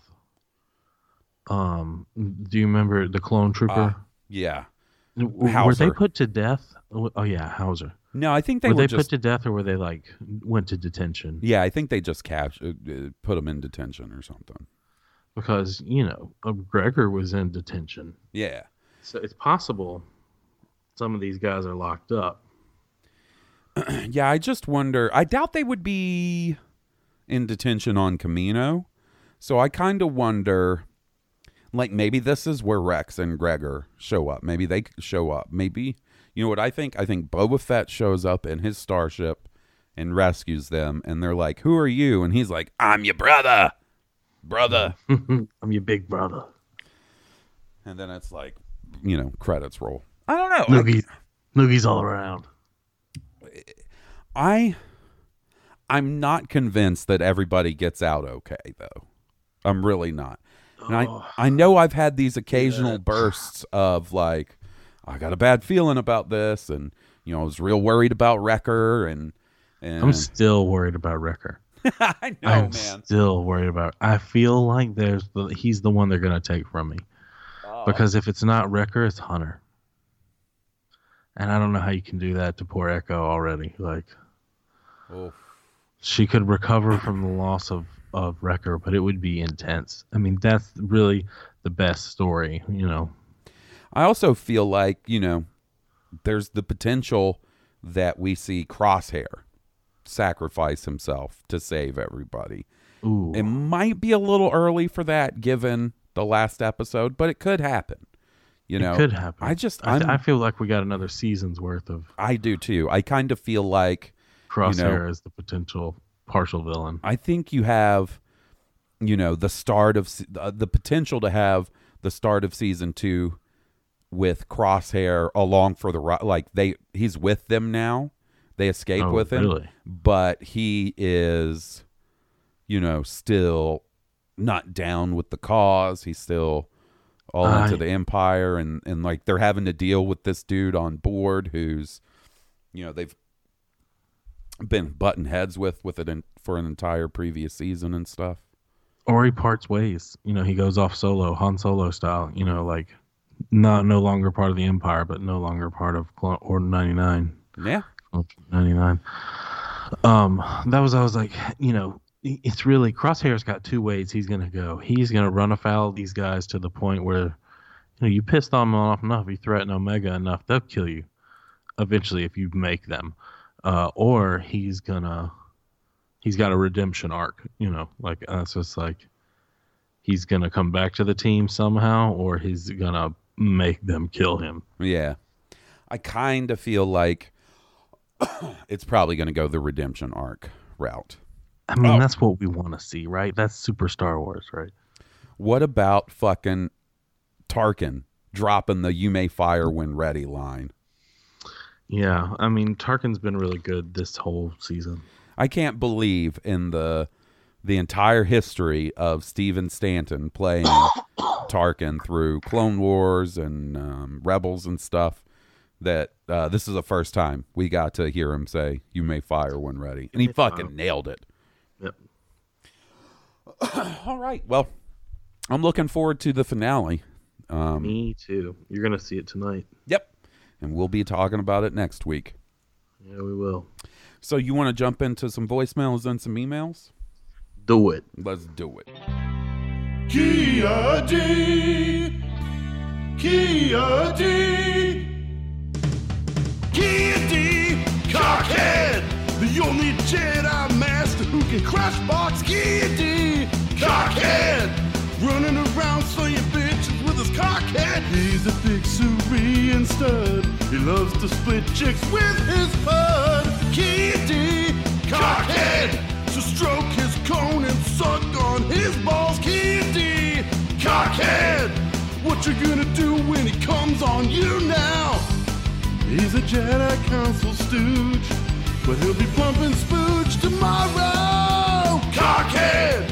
Um, do you remember the clone trooper? Ah, yeah. W- were they put to death? Oh yeah, Howzer. No, I think they were were, they just. put to death or were they like went to detention? yeah, I think they just captured, uh, put them in detention or something. Because you know uh, Gregor was in detention, Yeah. so it's possible some of these guys are locked up. Yeah, I just wonder. I doubt they would be in detention on Camino. So I kind of wonder like maybe this is where Rex and Gregor show up. Maybe they show up. Maybe you know what I think? I think Boba Fett shows up in his starship and rescues them and they're like, "Who are you?" and he's like, "I'm your brother." Brother. I'm your big brother. and then it's like, you know, credits roll. I don't know. Noogies, noogies all around. I I'm not convinced that everybody gets out okay though. I'm really not. And I, Oh. I know I've had these occasional bursts of like, I got a bad feeling about this, and you know, I was real worried about Wrecker, and and I'm still worried about Wrecker. I know, I'm man. still worried about. I feel like there's the, he's the one they're gonna take from me Oh. because if it's not Wrecker, it's Hunter. And I don't know how you can do that to poor Echo already. Like Oof. She could recover from the loss of of Wrecker, but it would be intense. I mean, that's really the best story, you know. I also feel like you know, there's the potential that we see Crosshair sacrifice himself to save everybody. Ooh, It might be a little early for that, given the last episode, but it could happen. You know, it could happen. I just, I, I feel like we got another season's worth of I do too. I kind of feel like Crosshair as the potential partial villain. I think you have, you know, the start of uh, the potential to have the start of season two with Crosshair along for the ride. like they he's with them now. They escape Oh, with him, really? but he is, you know, still not down with the cause. He's still all I- into the empire, and and like they're having to deal with this dude on board who's, you know, they've been button heads with with it in, for an entire previous season and stuff. Or he parts ways. You know, he goes off solo, Han Solo style. You know, like not no longer part of the Empire, but no longer part of Clo- or ninety nine. Yeah, Ninety nine. Um, that was I was like, you know, it's really Crosshair's got two ways he's gonna go. He's gonna run afoul of these guys to the point where, you know, you pissed them off enough, you threaten Omega enough, they'll kill you. Eventually, if you make them, uh, or he's gonna, he's got a redemption arc. You know, like uh, it's just like he's gonna come back to the team somehow, or he's gonna make them kill him. yeah. I kind of feel like it's probably to go the redemption arc route. I mean, Oh. that's what we want to see, right? That's Super Star Wars, right? What about fucking Tarkin dropping the "You may fire when ready" line? Yeah, I mean Tarkin's been really good this whole season. I can't believe in the the entire history of Stephen Stanton playing Tarkin through Clone Wars and um, Rebels and stuff that uh, this is the first time we got to hear him say "You may fire when ready," and he fucking nailed it. Yep. All right, well, I'm looking forward to the finale. Um, Me too. You're gonna see it tonight. Yep, and we'll be talking about it next week. Yeah, we will. So you want to jump into some voicemails and some emails? Do it. Let's do it. Kia D. Kia D. Kia D. Cockhead. The only Jedi Master who can crush box Kia D. Cockhead. Running around slaying bitches with his cockhead. He's a big Cerean stud. He loves to split chicks with his bud. D. Cockhead. So stroke his cone and suck on his balls. D. Cockhead. What you gonna do when he comes on you now? He's a Jedi Council stooge, but he'll be pumping spooge tomorrow. Cockhead!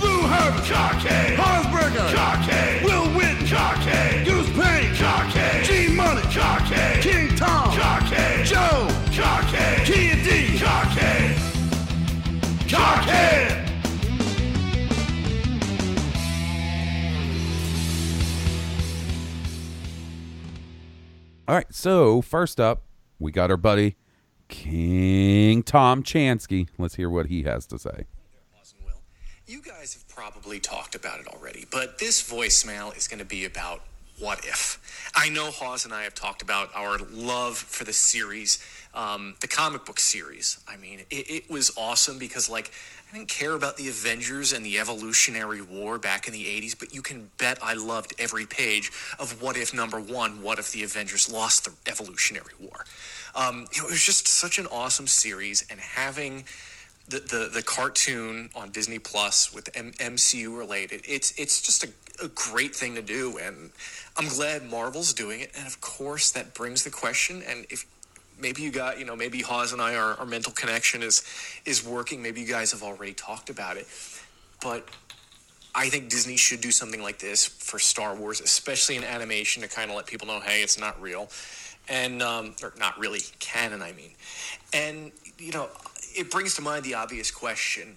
Blue Herbert! Cockhead! Harsberger! Cockhead! Will Witten! Cockhead! Cockhead! King Tom! Cockhead! Joe! Cockhead! Kia D! Cockhead! Cockhead! All right, so first up, we got our buddy King Tom Chansky. Let's hear what he has to say. And. You guys have probably talked about it already, but this voicemail is going to be about what if. I know Hawes and I have talked about our love for the series, um, the comic book series. I mean, it, it was awesome because, like, I didn't care about the Avengers and the Evolutionary War back in the 80s, but you can bet I loved every page of What If number one, What If the Avengers Lost the Evolutionary War. Um, you know, it was just such an awesome series, and having the, the, the cartoon on Disney Plus with M- MCU related. It's it's just a, a great thing to do, and I'm glad Marvel's doing it. And of course, that brings the question. And if maybe you got you know maybe Hawes and I our, our mental connection is is working. Maybe you guys have already talked about it. but I think Disney should do something like this for Star Wars, especially in animation, to kind of let people know, hey, it's not real, and um, or not really canon. I mean, and you know, it brings to mind the obvious question: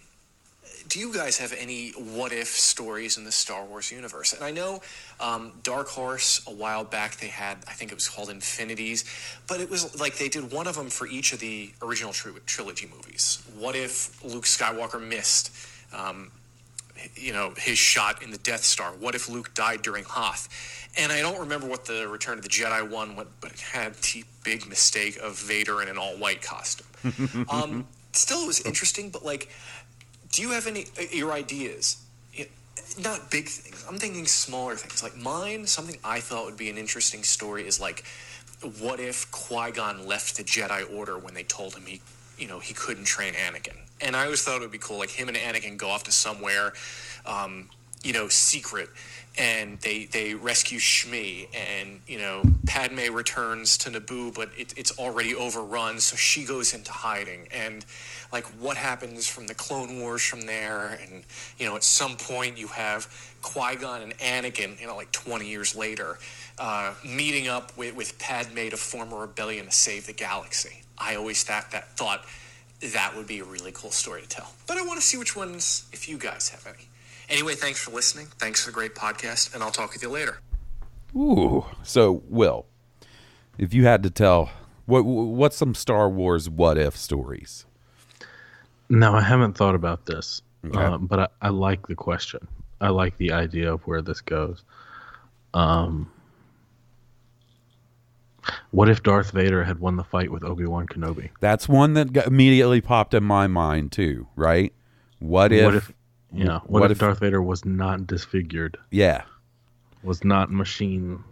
Do you guys have any what if stories in the Star Wars universe? And I know um, Dark Horse a while back they had, I think it was called Infinities, but it was like they did one of them for each of the original tri- trilogy movies. What if Luke Skywalker missed? Um, you know, his shot in the Death Star? What if Luke died during Hoth? And I don't remember what the Return of the Jedi one, went, but it had the big mistake of Vader in an all-white costume. um, still, it was interesting, but like, do you have any uh, your ideas? Not big things. I'm thinking smaller things. Like mine, something I thought would be an interesting story is like, what if Qui Gon left the Jedi Order when they told him he, you know, he couldn't train Anakin? And I always thought it would be cool, like him and Anakin go off to somewhere, um, you know, secret, and they they rescue Shmi, and you know, Padme returns to Naboo, but it, it's already overrun, so she goes into hiding, and like what happens from the Clone Wars from there, and you know, at some point you have Qui Gon and Anakin, you know, like twenty years later, uh, meeting up with, with Padme to form a rebellion to save the galaxy. I always thought that thought that would be a really cool story to tell. But I want to see which ones, if you guys have any. Anyway, thanks for listening. Thanks for the great podcast, and I'll talk with you later. Ooh. So, Will, if you had to tell, what what's some Star Wars what if stories? No, I haven't thought about this, Okay. uh, but I, I like the question. I like the idea of where this goes. Um, what if Darth Vader had won the fight with Obi Wan Kenobi? That's one that got immediately popped in my mind too. Right? What if? what if, yeah, what, what if, if- Darth Vader was not disfigured, yeah, was not machine?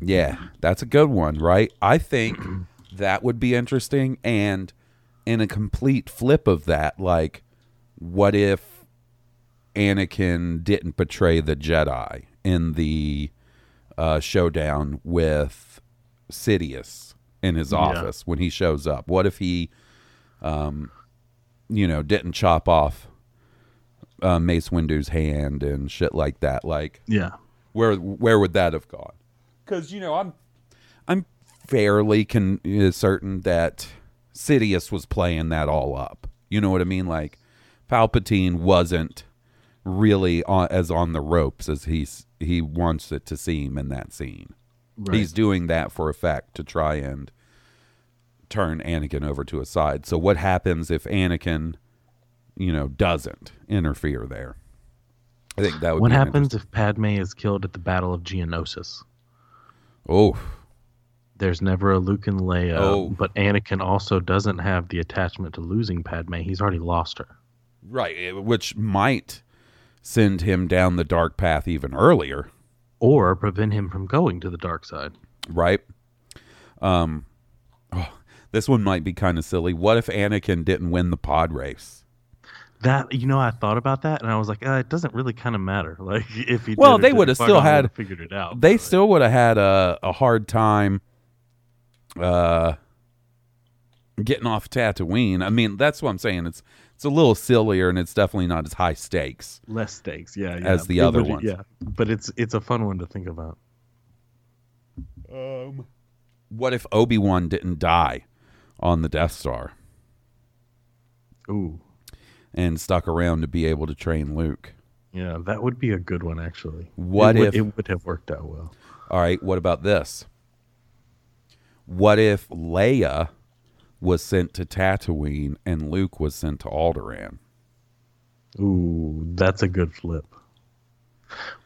yeah, that's a good one, right? I think that would be interesting. And in a complete flip of that, like, what if Anakin didn't betray the Jedi in the uh, showdown with Sidious in his Yeah. office when he shows up? What if he, um, you know, didn't chop off uh, Mace Windu's hand and shit like that? Like, Yeah, where where would that have gone? Because you know, I'm I'm fairly con- uh, certain that Sidious was playing that all up. You know what I mean? Like Palpatine wasn't really on, as on the ropes as he's he wants it to seem in that scene. right. He's doing that for effect to try and turn Anakin over to his side. So what happens if Anakin, you know, doesn't interfere there? I think that would. what happens if Padme is killed at the Battle of Geonosis? Oh, There's never a Luke and Leia, Oh. but Anakin also doesn't have the attachment to losing Padme. He's already lost her. right. eh, Which might send him down the dark path even earlier, or prevent him from going to the dark side. right? Um, oh, this one might be kind of silly. What if Anakin didn't win the pod race? That you know, I thought about that, and I was like, uh, it doesn't really kind of matter. Like if he Well, they would've still had- figured it out. They but- still would have had a, a hard time uh, getting off Tatooine. I mean, that's what I'm saying. It's it's a little sillier, and it's definitely not as high stakes. less stakes, yeah, yeah. As the It other would- ones. yeah. But it's it's a fun one to think about. Um, What if Obi Wan didn't die on the Death Star Ooh, and stuck around to be able to train Luke? yeah, that would be a good one actually. What it would, if- it would have worked out well? All right, what about this? What if Leia was sent to Tatooine and Luke was sent to Alderaan? Ooh, that's a good flip.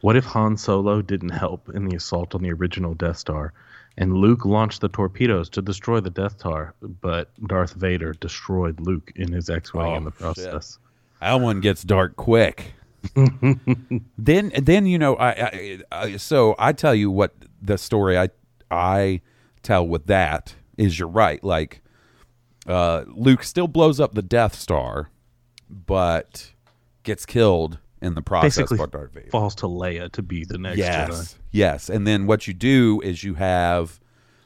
What if Han Solo didn't help in the assault on the original Death Star, and Luke launched the torpedoes to destroy the Death Star, but Darth Vader destroyed Luke in his X-wing Oh, in the shit. process? That one gets dark quick. then, then you know, I, I, I, so I tell you what the story I, I tell with that is you're right. Like, uh, Luke still blows up the Death Star, but gets killed in the process Basically, by Darth Vader. falls to Leia to be the next yes, Jedi. yes. And then what you do is you have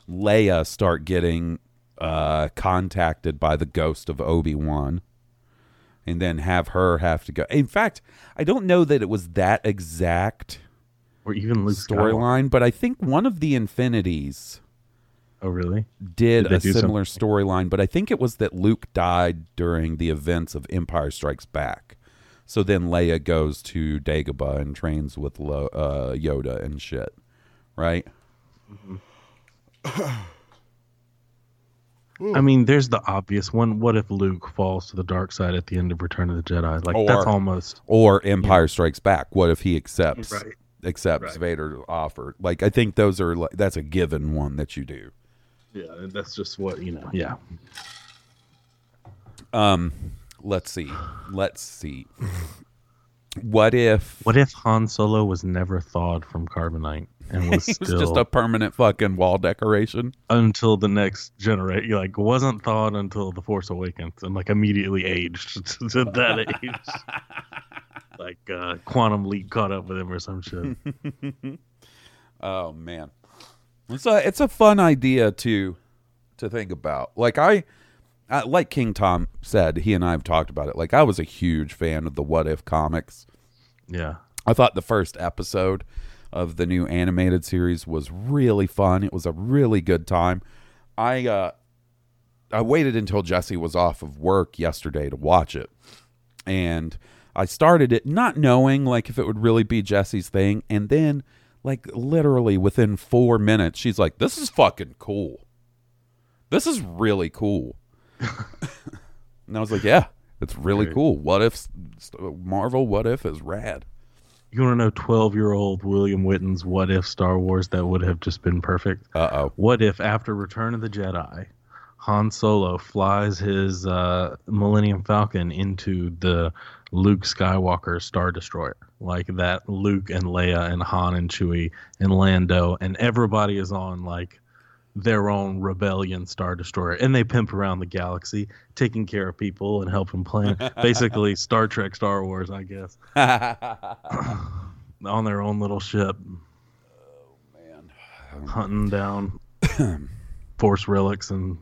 Leia start getting uh, contacted by the ghost of Obi Wan, and then have her have to go. In fact, I don't know that it was that exact Or even Luke storyline, but I think one of the Infinities Oh, really? did, Did a similar storyline, but I think it was that Luke died during the events of Empire Strikes Back. So then Leia goes to Dagobah and trains with Lo- uh, Yoda and shit, right? I mean, there's the obvious one. What if Luke falls to the dark side at the end of Return of the Jedi? Like that's almost Or Empire Strikes Back. What if he accepts Right. accepts Right. Vader's offer? Like I think those are like that's a given one that you do. yeah. That's just what you know. Yeah. Um, let's see, let's see. What if What if Han Solo was never thawed from carbonite and was was still just a permanent fucking wall decoration? until the next generation? Like wasn't thawed until the Force Awakens and like immediately aged to that age. like uh, quantum leap caught up with him or some shit. Oh man, it's a it's a fun idea to to think about. Like I, Like King Tom said, he and I have talked about it. Like I was a huge fan of the What If comics. Yeah. I thought the first episode of the new animated series was really fun. It was a really good time. I uh I waited until Jesse was off of work yesterday to watch it. And I started it not knowing like if it would really be Jesse's thing and then like literally within 4 minutes she's like this is fucking cool. This is really cool. and I was like, yeah, it's really cool. What if Marvel what if is rad. You want to know 12 year old William Witten's what if Star Wars that would have just been perfect? Uh-oh. What if after Return of the Jedi, Han Solo flies his uh, Millennium Falcon into the Luke Skywalker Star Destroyer? Like that, Luke and Leia and Han and Chewie and Lando, and everybody is on like their own rebellion Star Destroyer, and they pimp around the galaxy, taking care of people and helping plan. Basically, Star Trek, Star Wars, I guess, on their own little ship. man, hunting down force relics and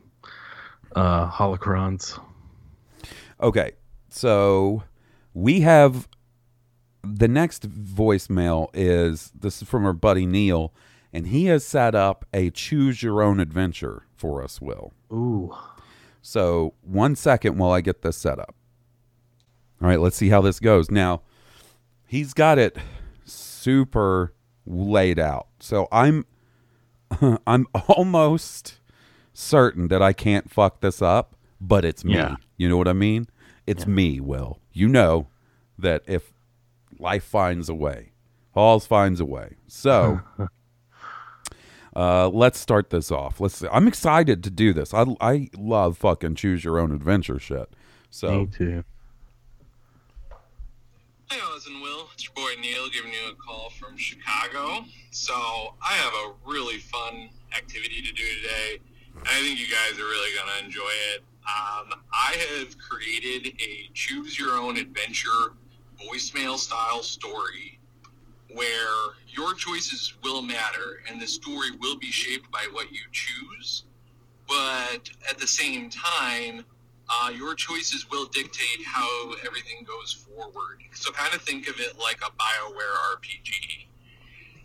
uh, holocrons. Okay, so we have the next voicemail is this is from our buddy Neil, and he has set up a choose your own adventure for us. Will Ooh, so one second while I get this set up. All right, let's see how this goes. Now he's got it super laid out, so I'm I'm almost certain that I can't fuck this up, but it's me. Yeah. You know what I mean? It's me, Will. You know that if life finds a way, Halls finds a way. So uh, let's start this off. Let's. see. I'm excited to do this. I I love fucking choose your own adventure shit. So me too. Hey, Oz and Will. It's your boy Neil giving you a call from Chicago. So, I have a really fun activity to do today. and I think you guys are really going to enjoy it. Um, I have created a choose your own adventure voicemail style story where your choices will matter and the story will be shaped by what you choose. But at the same time, uh, your choices will dictate how everything goes forward. So kind of think of it like a BioWare RPG.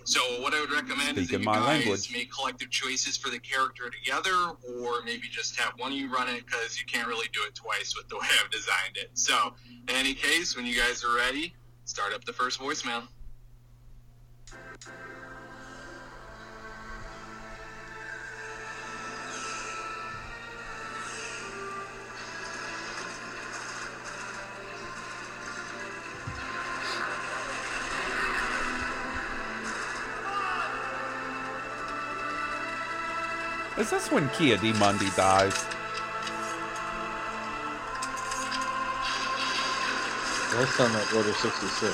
So what I would recommend is that you guys language. make collective choices for the character together, or maybe just have one of you run it because you can't really do it twice with the way I've designed it. So in any case, when you guys are ready, start up the first voicemail. Is this when Ki-Adi-Mundi dies? Last time at Order 66.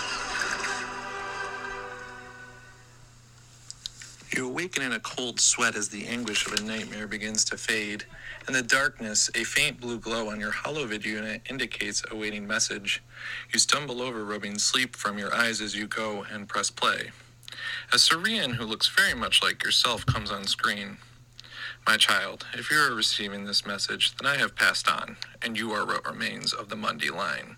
You awaken in a cold sweat as the anguish of a nightmare begins to fade. In the darkness, a faint blue glow on your holovid unit indicates a waiting message. You stumble over, rubbing sleep from your eyes as you go and press play. A Cerean who looks very much like yourself comes on screen. My child, if you are receiving this message, then I have passed on, and you are what remains of the Mundi line.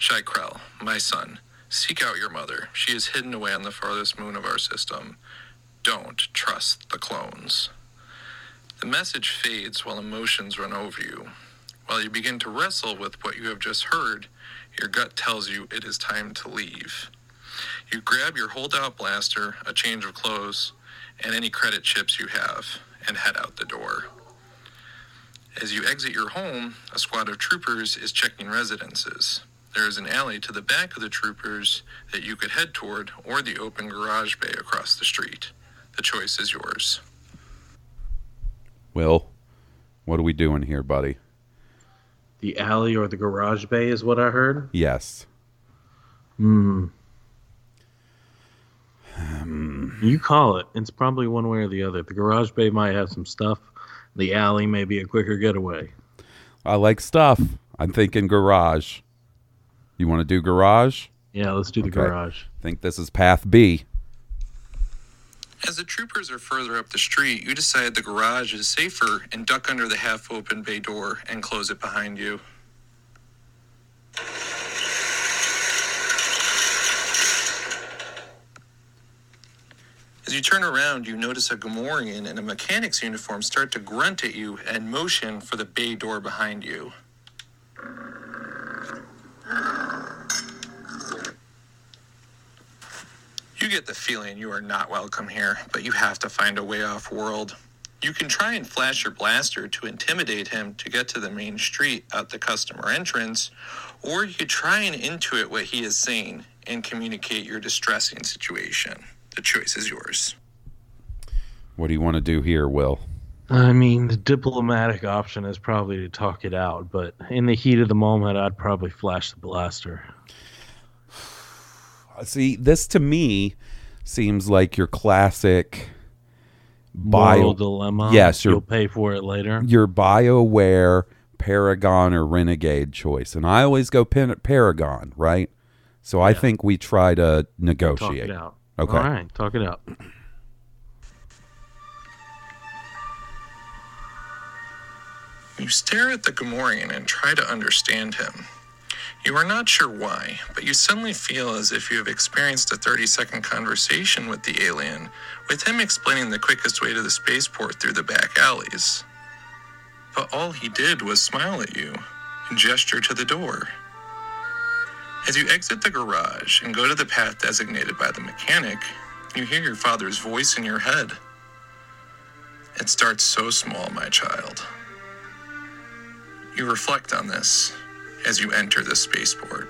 Shai Krell, my son, seek out your mother. She is hidden away on the farthest moon of our system. Don't trust the clones. The message fades while emotions run over you. While you begin to wrestle with what you have just heard, your gut tells you it is time to leave. You grab your holdout blaster, a change of clothes, and any credit chips you have, and head out the door. As you exit your home, a squad of troopers is checking residences. There is an alley to the back of the troopers that you could head toward, or the open garage bay across the street. The choice is yours. Will, what are we doing here, buddy? The alley or the garage bay is what I heard. Yes. Hmm. You call it. It's probably one way or the other. The garage bay might have some stuff. The alley may be a quicker getaway. I like stuff. I'm thinking garage. You want to do garage? Yeah, let's do the Okay. garage. think this is path B. As the troopers are further up the street, you decide the garage is safer and duck under the half open bay door and close it behind you. As you turn around, you notice a Gamorrean in a mechanic's uniform start to grunt at you and motion for the bay door behind you. You get the feeling you are not welcome here, but you have to find a way off world. You can try and flash your blaster to intimidate him to get to the main street at the customer entrance, or you could try and intuit what he is saying and communicate your distressing situation. The choice is yours. What do you want to do here, Will? I mean, the diplomatic option is probably to talk it out, but in the heat of the moment, I'd probably flash the blaster. See, this to me seems like your classic Moral bio dilemma. Yes, you're- you'll pay for it later. your BioWare Paragon or Renegade choice. And I always go Pen- Paragon, right? So I think we try to Talk negotiate. it out. Okay. All right, talk it out. You stare at the Gamorrean and try to understand him. You are not sure why, but you suddenly feel as if you have experienced a 30 second conversation with the alien, with him explaining the quickest way to the spaceport through the back alleys. But all he did was smile at you and gesture to the door. As you exit the garage and go to the path designated by the mechanic, you hear your father's voice in your head. It starts so small, my child. You reflect on this as you enter the spaceport.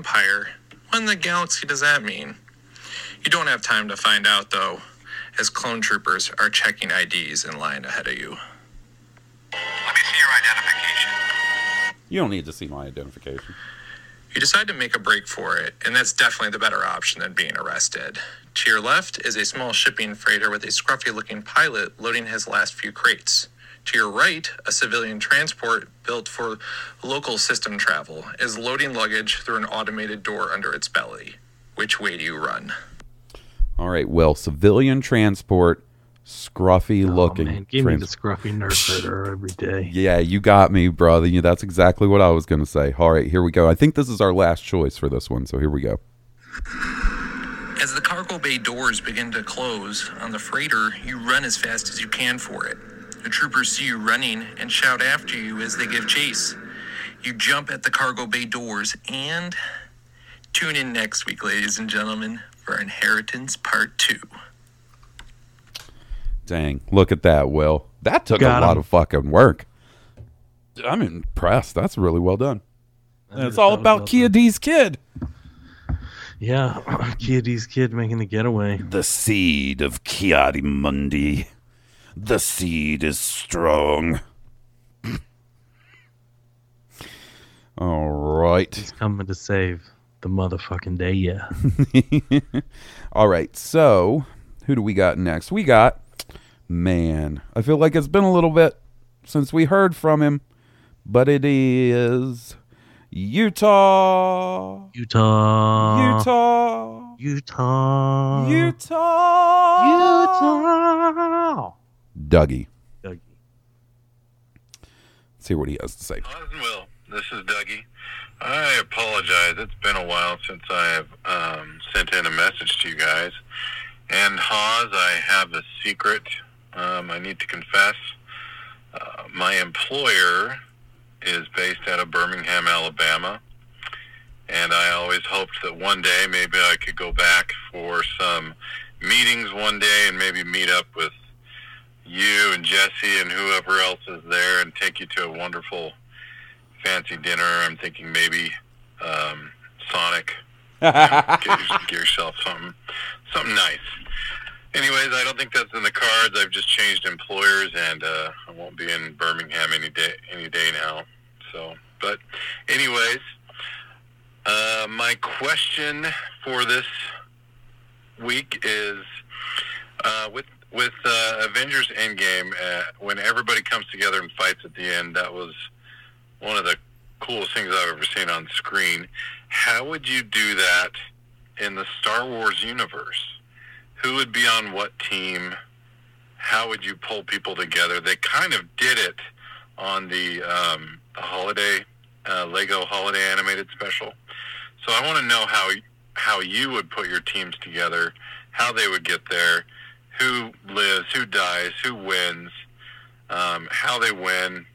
Empire? What in the galaxy does that mean? You don't have time to find out, though, as clone troopers are checking IDs in line ahead of you. Let me see your identification. You don't need to see my identification. You decide to make a break for it, and that's definitely the better option than being arrested. To your left is a small shipping freighter with a scruffy looking pilot loading his last few crates. To your right, a civilian transport built for local system travel is loading luggage through an automated door under its belly. Which way do you run? All right, well, Civilian transport, scruffy Oh, looking. man, give me the scruffy nerf herder every day. yeah, you got me, brother. Yeah, That's exactly what I was going to say. All right, here we go. I think this is our last choice for this one, so here we go. As the cargo bay doors begin to close on the freighter, you run as fast as you can for it. The troopers see you running and shout after you as they give chase. You jump at the cargo bay doors and tune in next week, ladies and gentlemen, for Inheritance Part 2. Dang, look at that, Will. That took Got a lot of fucking work. I'm impressed. That's really well done. And it's all about well Kia done. D's kid. Yeah, Kitty's kid making the getaway. The seed of Ki-Adi-Mundi. The seed is strong. All right. He's coming to save the motherfucking day. Yeah. All right. So, who do we got next? We got man. I feel like it's been a little bit since we heard from him, but it is Utah. Utah. Utah. Utah. Utah. Utah. Dougie. Dougie. Let's hear what he has to say. Oz and Will, this is Dougie. I apologize. It's been a while since I have um, sent in a message to you guys. And Haas, I have a secret um, I need to confess. Uh, my employer is based out of Birmingham, Alabama. And I always hoped that one day maybe I could go back for some meetings one day and maybe meet up with you and Jesse and whoever else is there and take you to a wonderful fancy dinner. I'm thinking maybe um, Sonic. You know, get, get yourself something, something nice. Anyways, I don't think that's in the cards. I've just changed employers, and uh, I won't be in Birmingham any day any day now. So, but anyways, uh, my question for this week is uh, with with uh, Avengers Endgame, uh, when everybody comes together and fights at the end, that was one of the coolest things I've ever seen on screen. How would you do that in the Star Wars universe? Who would be on what team? How would you pull people together? They kind of did it on the, um, the holiday uh, Lego holiday animated special. So I want to know how how you would put your teams together, how they would get there, who lives, who dies, who wins, um, how they win.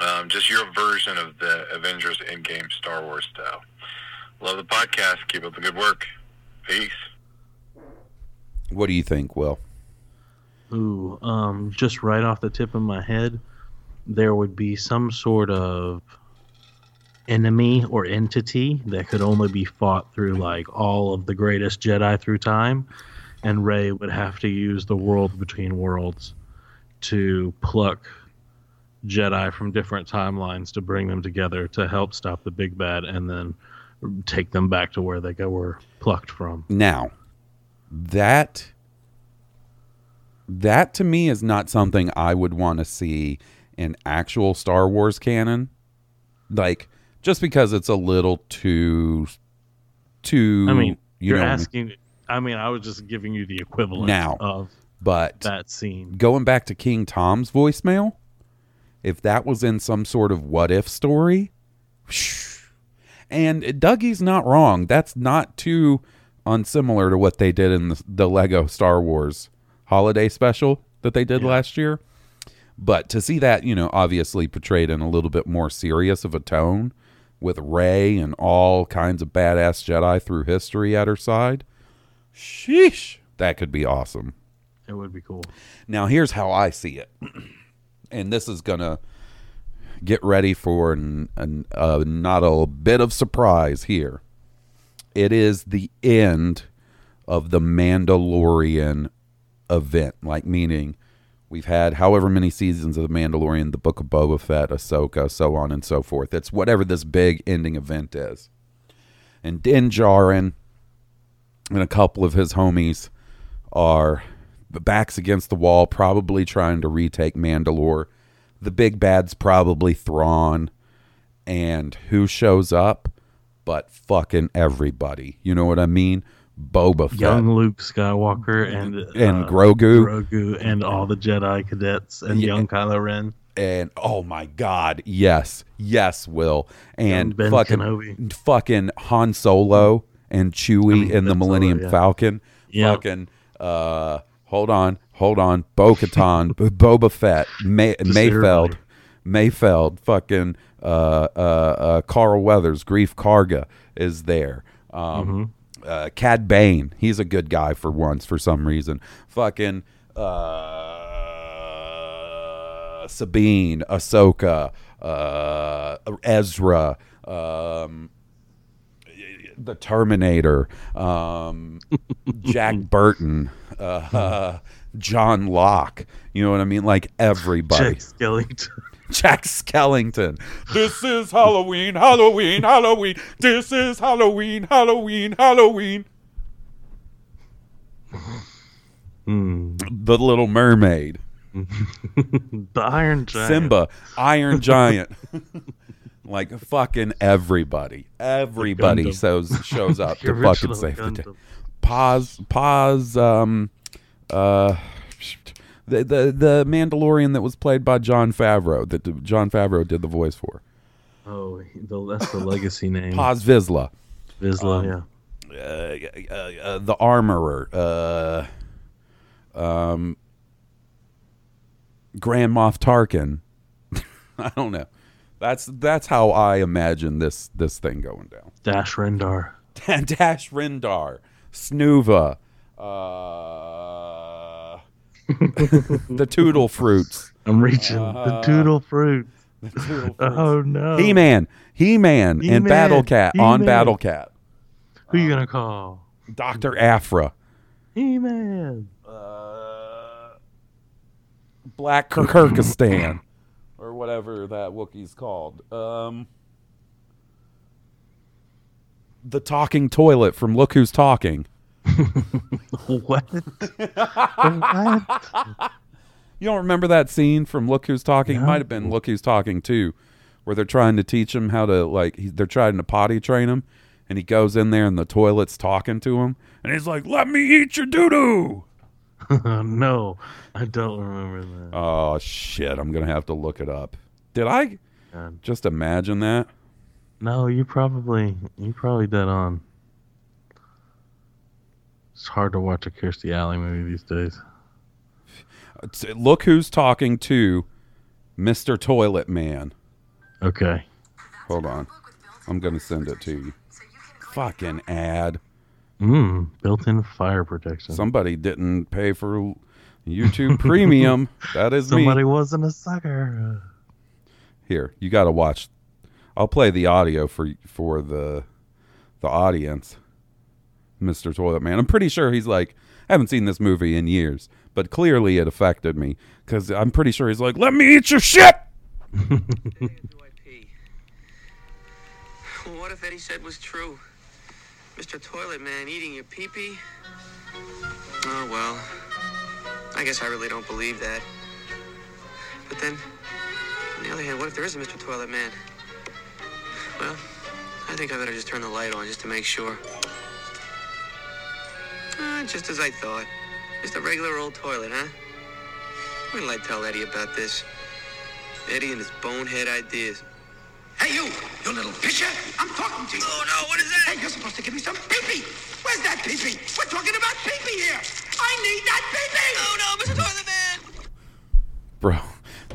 Um, just your version of the Avengers Endgame Star Wars style. Love the podcast. Keep up the good work. Peace. What do you think, Will? Ooh, um, just right off the tip of my head, there would be some sort of enemy or entity that could only be fought through like all of the greatest Jedi through time, and Rey would have to use the world between worlds to pluck Jedi from different timelines to bring them together to help stop the big bad, and then take them back to where they go were plucked from. Now, that that to me is not something I would want to see in actual Star Wars canon. Like just because it's a little too too I mean, you you're know what I mean? asking. I mean, I was just giving you the equivalent Now. of but that scene. going back to King Tom's voicemail, if that was in some sort of what if story, and Dougie's not wrong. That's not too unsimilar to what they did in the, the Lego Star Wars holiday special that they did last year. But to see that, you know, obviously portrayed in a little bit more serious of a tone with Rey and all kinds of badass Jedi through history at her side, sheesh, that could be awesome. It would be cool. Now, here's how I see it, and this is gonna get ready for an, an, uh, not a bit of surprise here. It is the end of the Mandalorian event, like meaning we've had however many seasons of the Mandalorian, the Book of Boba Fett, Ahsoka, so on and so forth. It's whatever this big ending event is, and Din Djarin and a couple of his homies are the backs against the wall, probably trying to retake Mandalore. The big bad's probably Thrawn. And who shows up? But fucking everybody. You know what I mean? Boba Fett. Young Luke Skywalker and And uh, Grogu. Grogu, and all the Jedi cadets, and Yeah. young Kylo Ren. and oh my god, yes, yes, Will, and Ben fucking Kenobi. fucking Han Solo and Chewie mean, in the Millennium yeah. Falcon, Yeah. fucking uh, hold on, hold on, Bo Katan, Boba Fett, May- Just Mayfeld, everybody. Mayfeld, fucking uh, uh, uh, Carl Weathers, Greef Karga is there. Um, Mm-hmm. uh, Cad Bane, he's a good guy for once for some reason. Fucking uh, Sabine, Ahsoka, uh, Ezra, um, the Terminator, um, Jack Burton, uh, John Locke. You know what I mean? Like everybody. Jack Skellington. Jack Skellington. This is Halloween, Halloween, Halloween. This is Halloween, Halloween, Halloween. Hmm. The Little Mermaid. the Iron Giant. Simba, Iron Giant. Like fucking everybody. Everybody shows shows up to fucking save the day. Pause pause um uh the, the the Mandalorian that was played by Jon Favreau that Jon Favreau did the voice for. Oh, the, that's the legacy name. Paz Vizsla. Vizsla, yeah. Uh, uh, uh, the armorer. Uh, um, Grand Moff Tarkin. I don't know. That's that's how I imagine this this thing going down. Dash Rendar. Dash Rendar, Snuva, uh, the Toodle Fruits, I'm reaching the Doodle Fruit. Oh no. He Man, He Man, and Battle Cat on. Battle Cat, Who you gonna call? Doctor Aphra, He Man. uh, Black Krrsantan, or whatever that Wookiee's called. Um, the talking toilet from Look Who's Talking. What? what? You don't remember that scene from Look Who's Talking? It might have been Look Who's Talking too, where they're trying to teach him how to like. He, they're trying to potty train him, and he goes in there and the toilet's talking to him, and he's like, "Let me eat your doo doo." no, I don't remember that. Oh shit! I'm gonna have to look it up. Did I God. just imagine that? No, you probably you probably dead on. It's hard to watch a Kirstie Alley movie these days. It's- Look who's talking to Mr. Toilet Man. Okay. Hold on, I'm gonna send it to you. Fucking ad. Mm, built-in fire protection. Somebody didn't pay for YouTube Premium. That is Somebody me. wasn't a sucker. Here, you got to watch. I'll play the audio for for the the audience. Mr. Toilet Man. I'm pretty sure he's like, I haven't seen this movie in years, but clearly it affected me because I'm pretty sure he's like, "Let me eat your shit." do I what if Eddie said was true? Mr. Toilet Man eating your pee-pee? Oh, well. I guess I really don't believe that. But then, on the other hand, what if there is a Mr. Toilet Man? Well, I think I better just turn the light on just to make sure. Ah, just as I thought. Just a regular old toilet, huh? When will I tell Eddie about this? Eddie and his bonehead ideas. Hey, you, you little pisher. I'm talking to you. Oh no, what is that? Hey, you're supposed to give me some pee-pee. Where's that pee-pee? We're talking about pee-pee here. I need that pee-pee. Oh no, Mr. Toilet Man! Bro,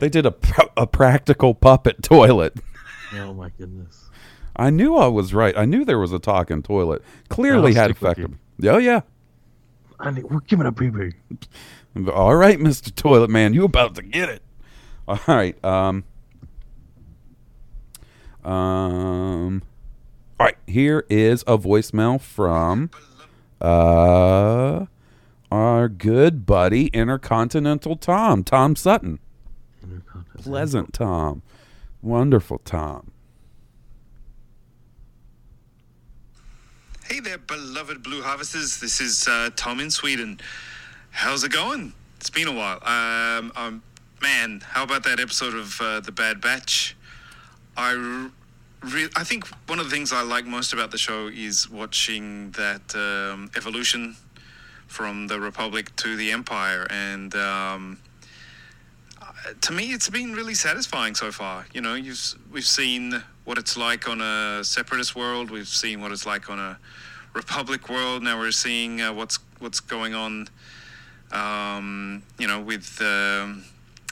they did a pr- a practical puppet toilet. Oh my goodness. I knew I was right. I knew there was a talking toilet. Clearly had stick with affected. Oh yeah. I need, we're giving a pee-pee. All right, Mr. Toilet Man, you about to get it. All right. Um Um All right, here is a voicemail from uh our good buddy Intercontinental Tom, Tom Sutton. Pleasant Tom. Wonderful Tom. Hey there, beloved Blue Harvesters. This is uh, Tom in Sweden. How's it going? It's been a while. Um, um, man, how about that episode of uh, The Bad Batch? I, re- I think one of the things I like most about the show is watching that um, evolution from the Republic to the Empire, and um, uh, to me, it's been really satisfying so far. You know, you've, we've seen what it's like on a separatist world. We've seen what it's like on a republic world. Now we're seeing uh, what's what's going on. Um, you know, with um,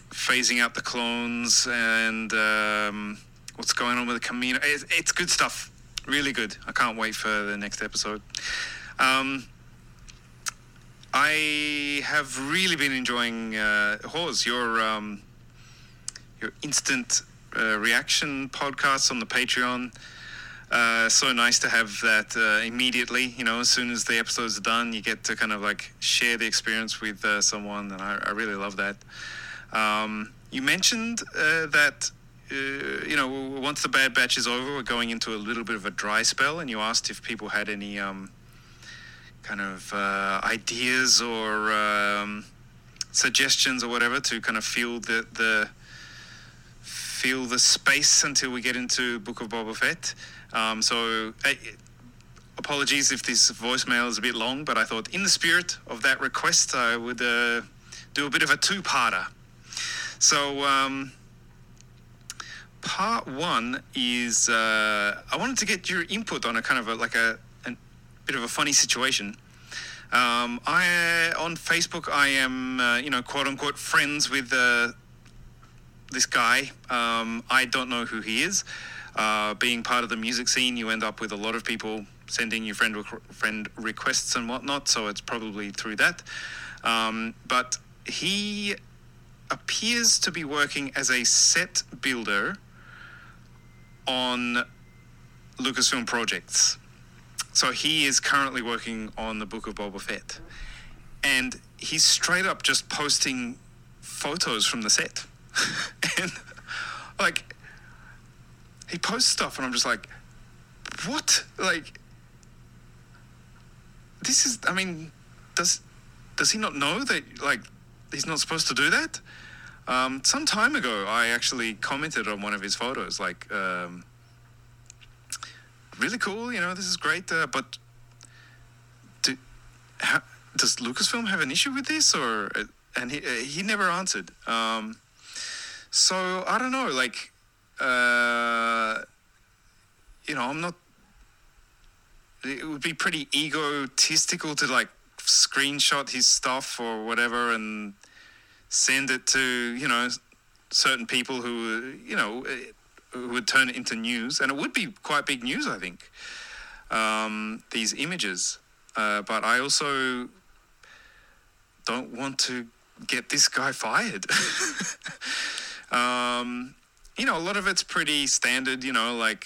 phasing out the clones and um, what's going on with the Kamino. It's, it's good stuff. Really good. I can't wait for the next episode. Um, I have really been enjoying uh, Hawes, your um, your instant uh, reaction podcasts on the Patreon. Uh, so nice to have that uh, immediately. You know, as soon as the episode's done, you get to kind of like share the experience with uh, someone, and I, I really love that. Um, you mentioned uh, that uh, you know, once the Bad Batch is over, we're going into a little bit of a dry spell, and you asked if people had any um, kind of uh, ideas or um, suggestions or whatever to kind of fill the the fill the space until we get into Book of Boba Fett. Um, so. Uh, apologies if this voicemail is a bit long, but I thought, in the spirit of that request, I would uh, do a bit of a two-parter. So, um, part one is uh, I wanted to get your input on a kind of a, like a, a bit of a funny situation. Um, I on Facebook, I am uh, you know quote unquote friends with uh, this guy. Um, I don't know who he is. Uh, being part of the music scene, you end up with a lot of people sending you friend friend requests and whatnot. So it's probably through that. Um, but he appears to be working as a set builder on Lucasfilm projects. So he is currently working on the Book of Boba Fett. And he's straight up just posting photos from the set. and like he posts stuff and I'm just like what? Like this is I mean does does he not know that like he's not supposed to do that? Um, some time ago, I actually commented on one of his photos, like, um, really cool, you know, this is great, uh, but do, ha, does Lucasfilm have an issue with this? Or, uh, and he, uh, he never answered. Um, so, I don't know, like, uh, you know, I'm not, it would be pretty egotistical to, like, screenshot his stuff or whatever and send it to you know certain people who you know who would turn it into news. And it would be quite big news i think um, these images. Uh, but i also don't want to get this guy fired. Um, you know a lot of it's pretty standard you know like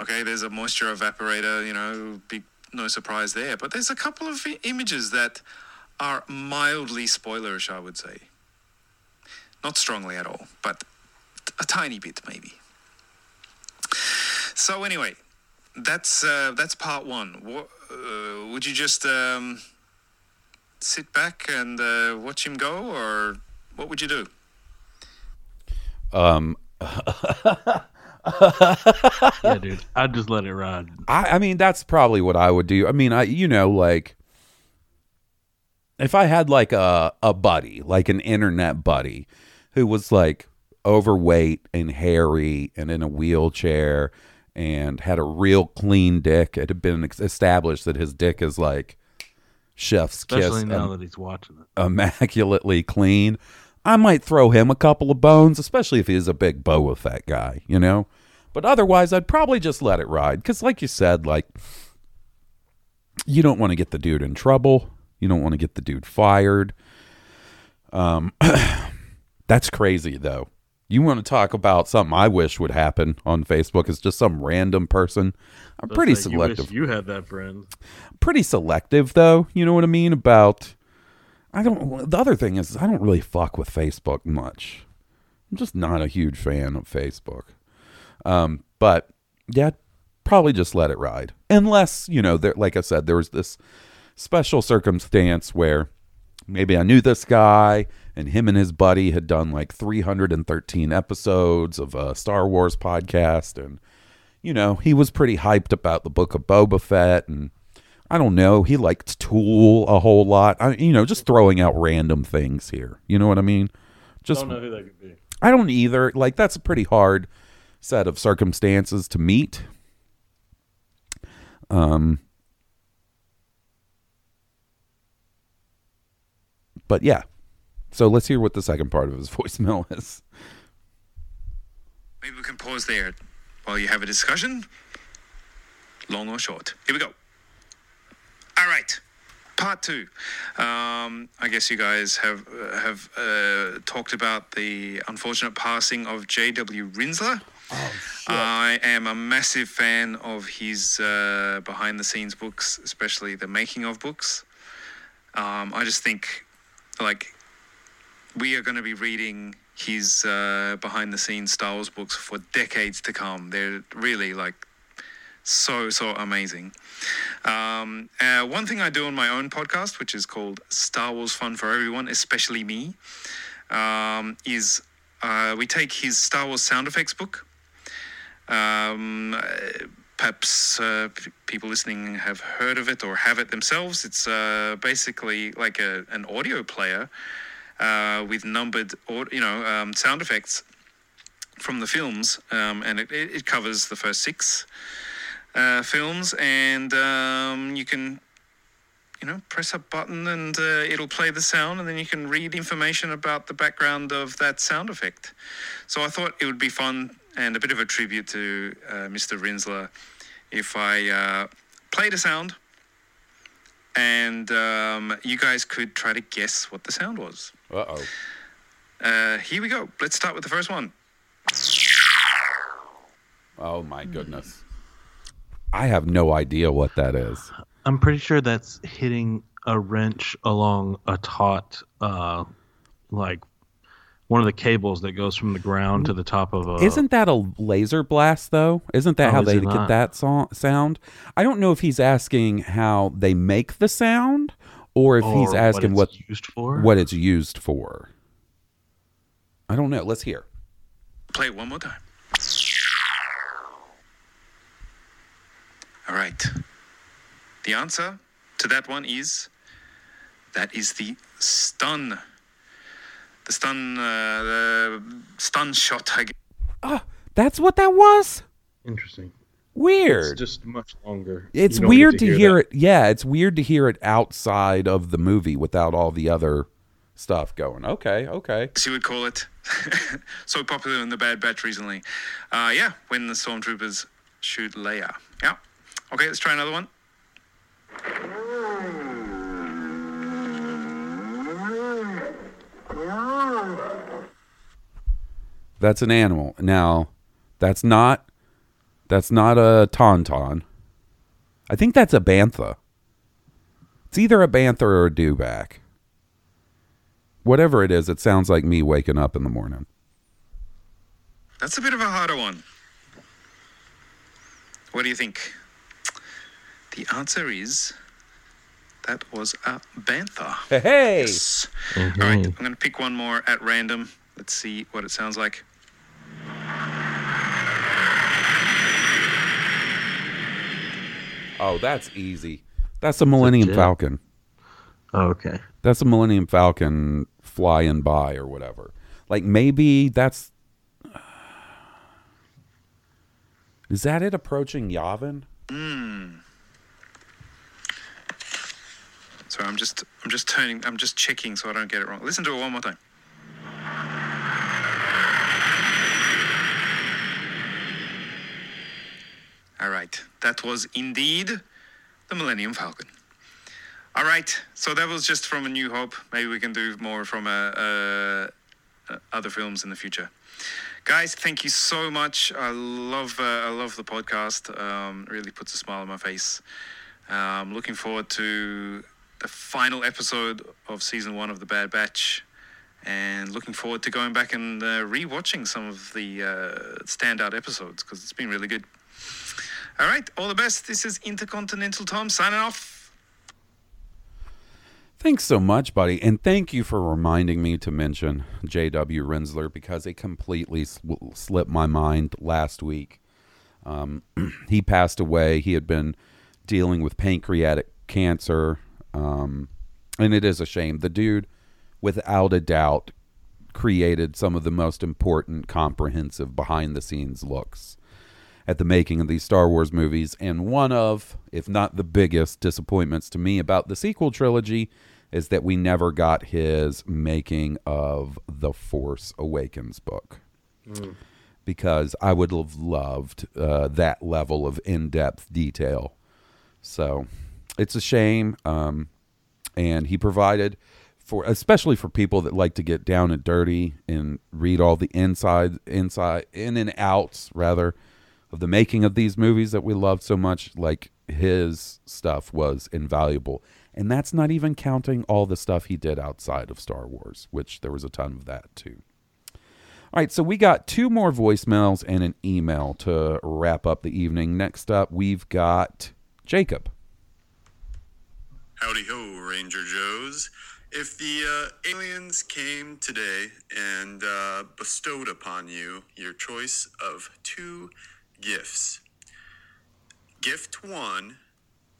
okay there's a moisture evaporator you know big no surprise there. But there's a couple of images that are mildly spoilerish, I would say. Not strongly at all, but a tiny bit maybe. So anyway, that's uh, that's part one. Wha- uh, would you just um, sit back and uh, watch him go, or what would you do? Um, yeah, dude, I'd just let it ride. I, I mean, that's probably what I would do. I mean, I you know, like if I had like a a buddy, like an internet buddy, who was like overweight and hairy and in a wheelchair and had a real clean dick, it had been established that his dick is like chef's Especially kiss, now im- that he's watching it. immaculately clean. I might throw him a couple of bones, especially if he's a big Boba Fett guy, you know. But otherwise, I'd probably just let it ride because, like you said, like you don't want to get the dude in trouble. You don't want to get the dude fired. Um, that's crazy though. You want to talk about something I wish would happen on Facebook is just some random person. I'm pretty say you selective. You had that friend. Pretty selective though. You know what I mean about. I don't. The other thing is I don't really fuck with Facebook much. I'm just not a huge fan of Facebook. Um, but yeah, probably just let it ride unless you know there. Like I said, there was this special circumstance where maybe I knew this guy and him and his buddy had done like 313 episodes of a Star Wars podcast and you know, he was pretty hyped about the book of Boba Fett and I don't know, he liked Tool a whole lot. I you know, just throwing out random things here. You know what I mean? Just Don't know who that could be. I don't either. Like that's a pretty hard set of circumstances to meet. Um But yeah. So let's hear what the second part of his voicemail is. Maybe we can pause there while you have a discussion, long or short. Here we go. All right, part two. Um, I guess you guys have uh, have uh, talked about the unfortunate passing of J.W. Rinzler. I am a massive fan of his uh, behind the scenes books, especially the making of books. Um, I just think, like, we are going to be reading his uh, behind the scenes Star Wars books for decades to come. They're really like so so amazing. Um, uh, one thing I do on my own podcast, which is called Star Wars Fun for Everyone, especially me, um, is uh, we take his Star Wars sound effects book. Um, perhaps uh, people listening have heard of it or have it themselves. It's uh, basically like a, an audio player uh, with numbered, you know, um, sound effects from the films, um, and it, it it covers the first six uh, films, and um, you can, you know, press a button and uh, it'll play the sound, and then you can read information about the background of that sound effect. So I thought it would be fun and a bit of a tribute to uh, Mr. Rinzler if I uh, played a sound and um, you guys could try to guess what the sound was. Uh oh. Uh, here we go. Let's start with the first one. Oh my goodness. I have no idea what that is. I'm pretty sure that's hitting a wrench along a taut, uh, like one of the cables that goes from the ground to the top of a. Isn't that a laser blast though? Isn't that Oh, how is they get not? that so- sound? I don't know if he's asking how they make the sound or if Or he's what asking it's what used for? What it's used for. I don't know. Let's hear. Play it one more time. All right. The answer to that one is that is the stun. The stun, uh, the stun shot. I guess. That's what that was? Interesting. Weird. It's just much longer. It's weird get to, hear, that. it. Yeah, it's weird to hear it outside of the movie without all the other stuff going. Okay, okay. As you would call it. so popular in the Bad Batch recently. Uh, yeah, when the stormtroopers shoot Leia. Yeah. Okay, let's try another one. That's an animal. Now, that's not that's not a tauntaun. I think that's a bantha. It's either a bantha or a dewback. Whatever it is, it sounds like me waking up in the morning. That's a bit of a harder one. What do you think? The answer is that was a bantha. Hey, hey. Yes. All right, I'm going to pick one more at random. Let's see what it sounds like. Oh, that's easy. That's a Millennium jet? Falcon. Oh, okay. That's a Millennium Falcon flying by or whatever. Like maybe that's Is that it approaching Yavin? Hmm. Sorry, I'm just I'm just turning I'm just checking so I don't get it wrong. Listen to it one more time. All right, that was indeed the Millennium Falcon. All right, so that was just from A New Hope. Maybe we can do more from uh, uh, uh, other films in the future. Guys, thank you so much. I love uh, I love the podcast. Um, really puts a smile on my face. Um, looking forward to the final episode of season one of the Bad Batch, and looking forward to going back and uh, rewatching some of the uh, standout episodes because it's been really good. All right, all the best. This is Intercontinental Tom signing off. Thanks so much, buddy. And thank you for reminding me to mention J.W. Rinzler because it completely sw- slipped my mind last week. Um, he passed away. He had been dealing with pancreatic cancer. Um, and it is a shame. The dude, without a doubt, created some of the most important, comprehensive behind the scenes looks at the making of these Star Wars movies. And one of, if not the biggest, disappointments to me about the sequel trilogy is that we never got his making of the Force Awakens book. Because I would have loved uh, that level of in depth detail. So it's a shame. Um, and he provided for, especially for people that like to get down and dirty and read all the inside, inside, in and outs, rather, of the making of these movies that we loved so much. Like his stuff was invaluable. And that's not even counting all the stuff he did outside of Star Wars, which there was a ton of that too. All right, so we got two more voicemails and an email to wrap up the evening. Next up, we've got Jacob. Howdy ho, Ranger Joes. If the uh, aliens came today and uh, bestowed upon you your choice of two gifts, gift one,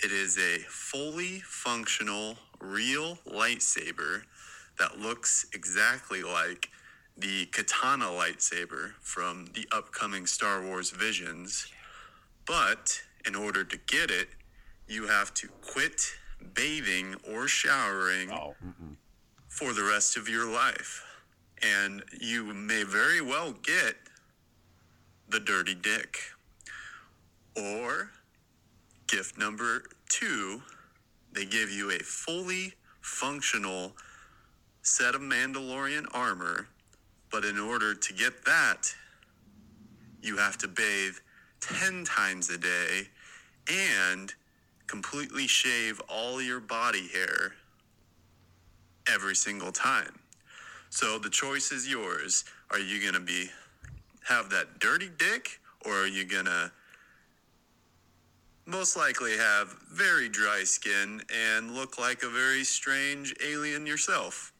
it is a fully functional, real lightsaber that looks exactly like the katana lightsaber from the upcoming Star Wars Visions. But in order to get it, you have to quit bathing or showering oh. for the rest of your life. And you may very well get the dirty dick. Or gift number two, they give you a fully functional set of Mandalorian armor, but in order to get that, you have to bathe 10 times a day and completely shave all your body hair every single time. So the choice is yours. Are you going to be have that dirty dick or are you going to most likely have very dry skin and look like a very strange alien yourself?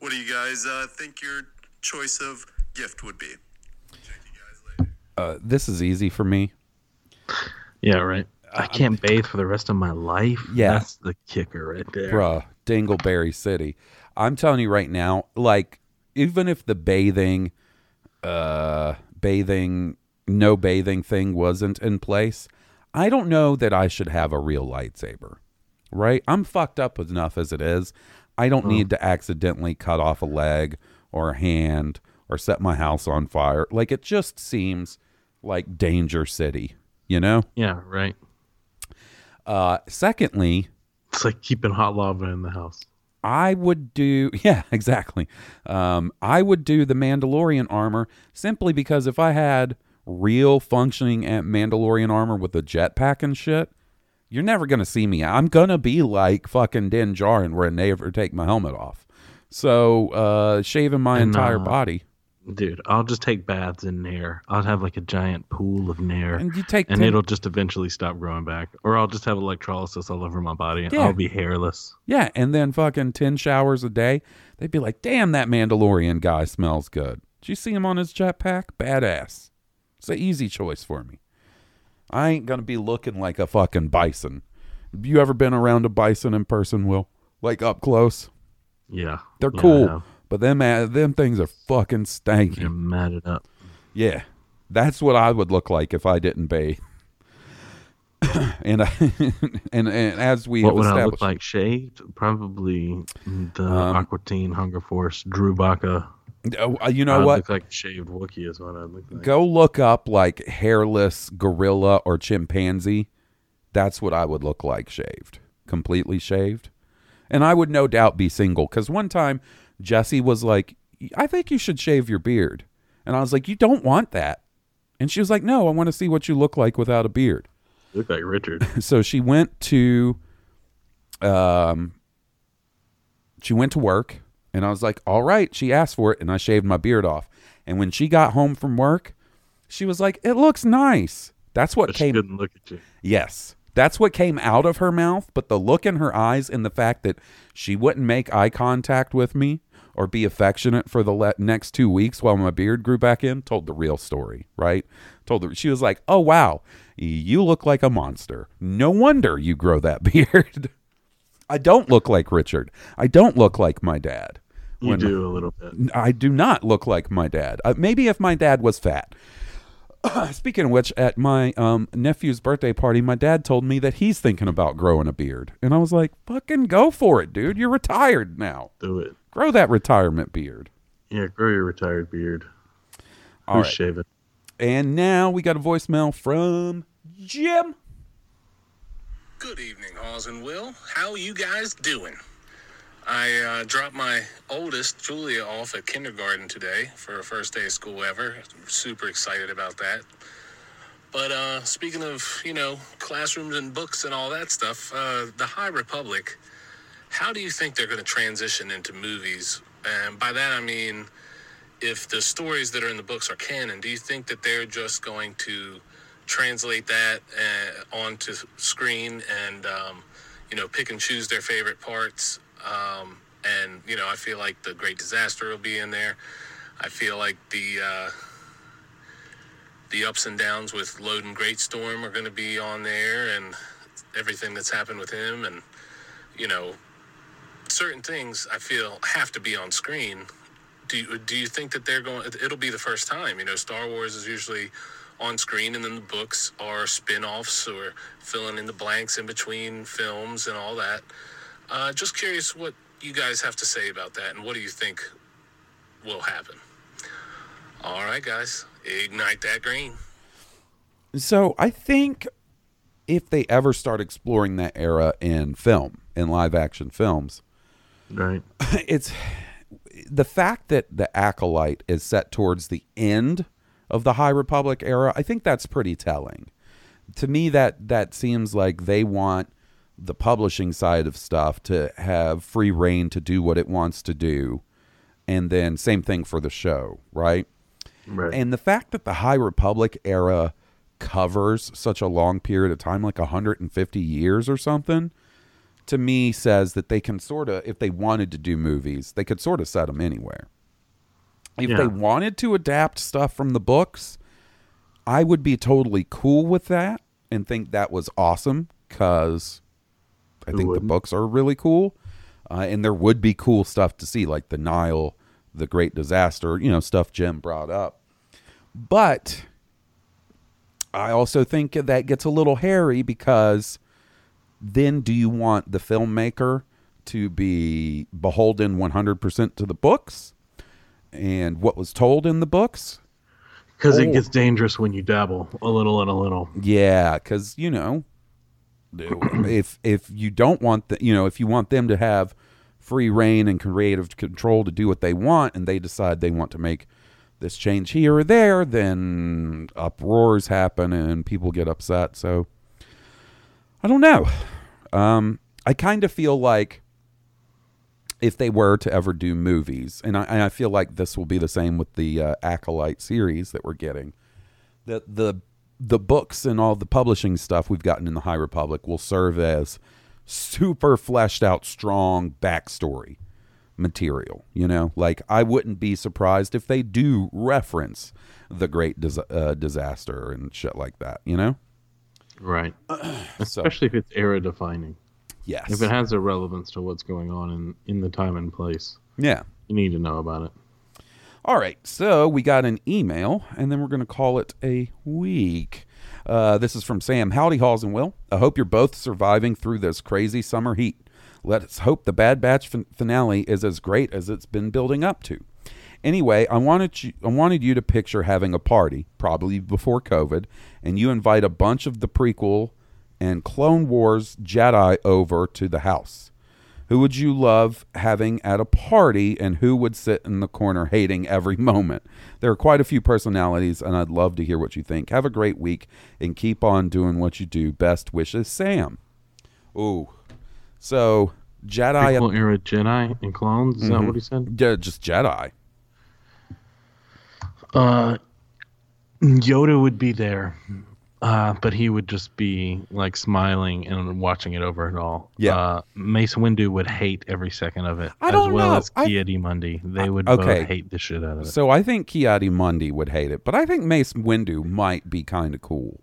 What do you guys uh, think your choice of gift would be? Uh, this is easy for me. Yeah, right. I can't bathe for the rest of my life. Yeah. That's the kicker right there. Bruh, Dingleberry City. I'm telling you right now, like, even if the bathing, uh, bathing, no bathing thing wasn't in place, I don't know that I should have a real lightsaber, right? I'm fucked up enough as it is. I don't Oh. need to accidentally cut off a leg or a hand or set my house on fire. Like, it just seems like Danger City, you know? Yeah, right. Uh, secondly, It's like keeping hot lava in the house. I would do, yeah, exactly. Um, I would do the Mandalorian armor simply because if I had real functioning at Mandalorian armor with a jetpack and shit, you're never gonna see me. I'm gonna be like fucking Din Djarin, where I never take my helmet off. So uh, shaving my And, entire uh, body. Dude, I'll just take baths in Nair. I'll have like a giant pool of Nair. And you take and 10 it'll just eventually stop growing back. Or I'll just have electrolysis all over my body. Yeah. I'll be hairless. Yeah, and then fucking 10 showers a day. They'd be like, damn, that Mandalorian guy smells good. Did you see him on his jetpack? Badass. It's an easy choice for me. I ain't going to be looking like a fucking bison. Have you ever been around a bison in person, Will? Like up close? Yeah. They're Yeah, cool. But them, them things are fucking stanky. They're matted up. Yeah, that's what I would look like if I didn't bathe. and, I, and and as we what would I look like shaved? Probably the Um, Aqua Teen Hunger Force Drew Baca. Oh, uh, you know I'd what? Look like shaved Wookiee is what I'd look like. Go look up like hairless gorilla or chimpanzee. That's what I would look like shaved, completely shaved. And I would no doubt be single because one time Jesse was like, I think you should shave your beard. And I was like, You don't want that. And she was like, No, I want to see what you look like without a beard. You look like Richard. so she went to um she went to work and I was like, "All right." She asked for it and I shaved my beard off. And when she got home from work, she was like, "It looks nice." That's what But she came couldn't look at you. Yes. That's what came out of her mouth, but the look in her eyes and the fact that she wouldn't make eye contact with me or be affectionate for the le- next 2 weeks while my beard grew back in told the real story, right? Told her she was like, "Oh wow, you look like a monster. No wonder you grow that beard." I don't look like Richard. I don't look like my dad. You do a little bit. I do not look like my dad. Uh, maybe if my dad was fat. Speaking of which, at my um, nephew's birthday party, my dad told me that he's thinking about growing a beard. And I was like, fucking go for it, dude. You're retired now. Do it. Grow that retirement beard. Yeah, grow your retired beard. All Who's right. shaving? And now we got a voicemail from Jim. Good evening, Halls and Will. How you guys doing? I uh, dropped my oldest, Julia, off at kindergarten today for her first day of school ever. Super excited about that. But uh, speaking of, you know, classrooms and books and all that stuff, uh, the High Republic, how do you think they're going to transition into movies? And by that I mean, if the stories that are in the books are canon, do you think that they're just going to translate that uh, onto screen and um, you know pick and choose their favorite parts? Um, and you know, I feel like the Great Disaster will be in there. I feel like the uh, the ups and downs with Loden Greatstorm are going to be on there, and everything that's happened with him, and you know, certain things I feel have to be on screen. Do you, do you think that they're going? It'll be the first time. You know, Star Wars is usually on screen, and then the books are spin-offs or filling in the blanks in between films and all that. Uh, just curious what you guys have to say about that, and what do you think will happen? All right, guys, ignite that green. So I think if they ever start exploring that era in film, in live action films, right? It's the fact that the acolyte is set towards the end of the High Republic era. I think that's pretty telling. To me, that that seems like they want the publishing side of stuff to have free reign to do what it wants to do, and then same thing for the show, right? Right. And the fact that the High Republic era covers such a long period of time, like 150 years or something, to me says that they can sort of, if they wanted to do movies, they could sort of set them anywhere. If Yeah. they wanted to adapt stuff from the books, I would be totally cool with that and think that was awesome because I Who think the books are really cool. Uh, and there would be cool stuff to see, like the Nihil, the Great Disaster, you know, stuff Jim brought up. But I also think that gets a little hairy because then do you want the filmmaker to be beholden 100% to the books and what was told in the books? Because Or- it oh. gets dangerous when you dabble a little and a little. Yeah, because you know, if if you don't want the, you know, if you want them to have free reign and creative control to do what they want, and they decide they want to make this change here or there, then uproars happen and people get upset. So I don't know. Um, I kind of feel like if they were to ever do movies, and I, and I feel like this will be the same with the uh, Acolyte series that we're getting, that the the books and all the publishing stuff we've gotten in the High Republic will serve as super fleshed out, strong backstory material. You know, like I wouldn't be surprised if they do reference the Great dis- uh, Disaster and shit like that. You know, Right. So- Especially if it's era defining. Yes. If it has a relevance to what's going on in, in the time and place. Yeah. You need to know about it. All right, so we got an email, and then we're going to call it a week. Uh, this is from Sam. Howdy, Halls and Will. I hope you're both surviving through this crazy summer heat. Let's hope the Bad Batch fin- finale is as great as it's been building up to. Anyway, I wanted you, I wanted you to picture having a party, probably before COVID, and you invite a bunch of the prequel and Clone Wars Jedi over to the house. Who would you love having at a party, and who would sit in the corner hating every moment? There are quite a few personalities, and I'd love to hear what you think. Have a great week, and keep on doing what you do. Best wishes, Sam. Ooh, so Jedi, Prequel era Jedi and clones. Is that Mhm. what he said? Yeah, just Jedi. Uh, Yoda would be there, uh, but he would just be like smiling and watching it over and all. Yeah. Uh, Mace Windu would hate every second of it, I as don't well know. as I- Ki-Adi-Mundi. They would okay. both hate the shit out of it. So I think Ki-Adi-Mundi would hate it, but I think Mace Windu might be kind of cool.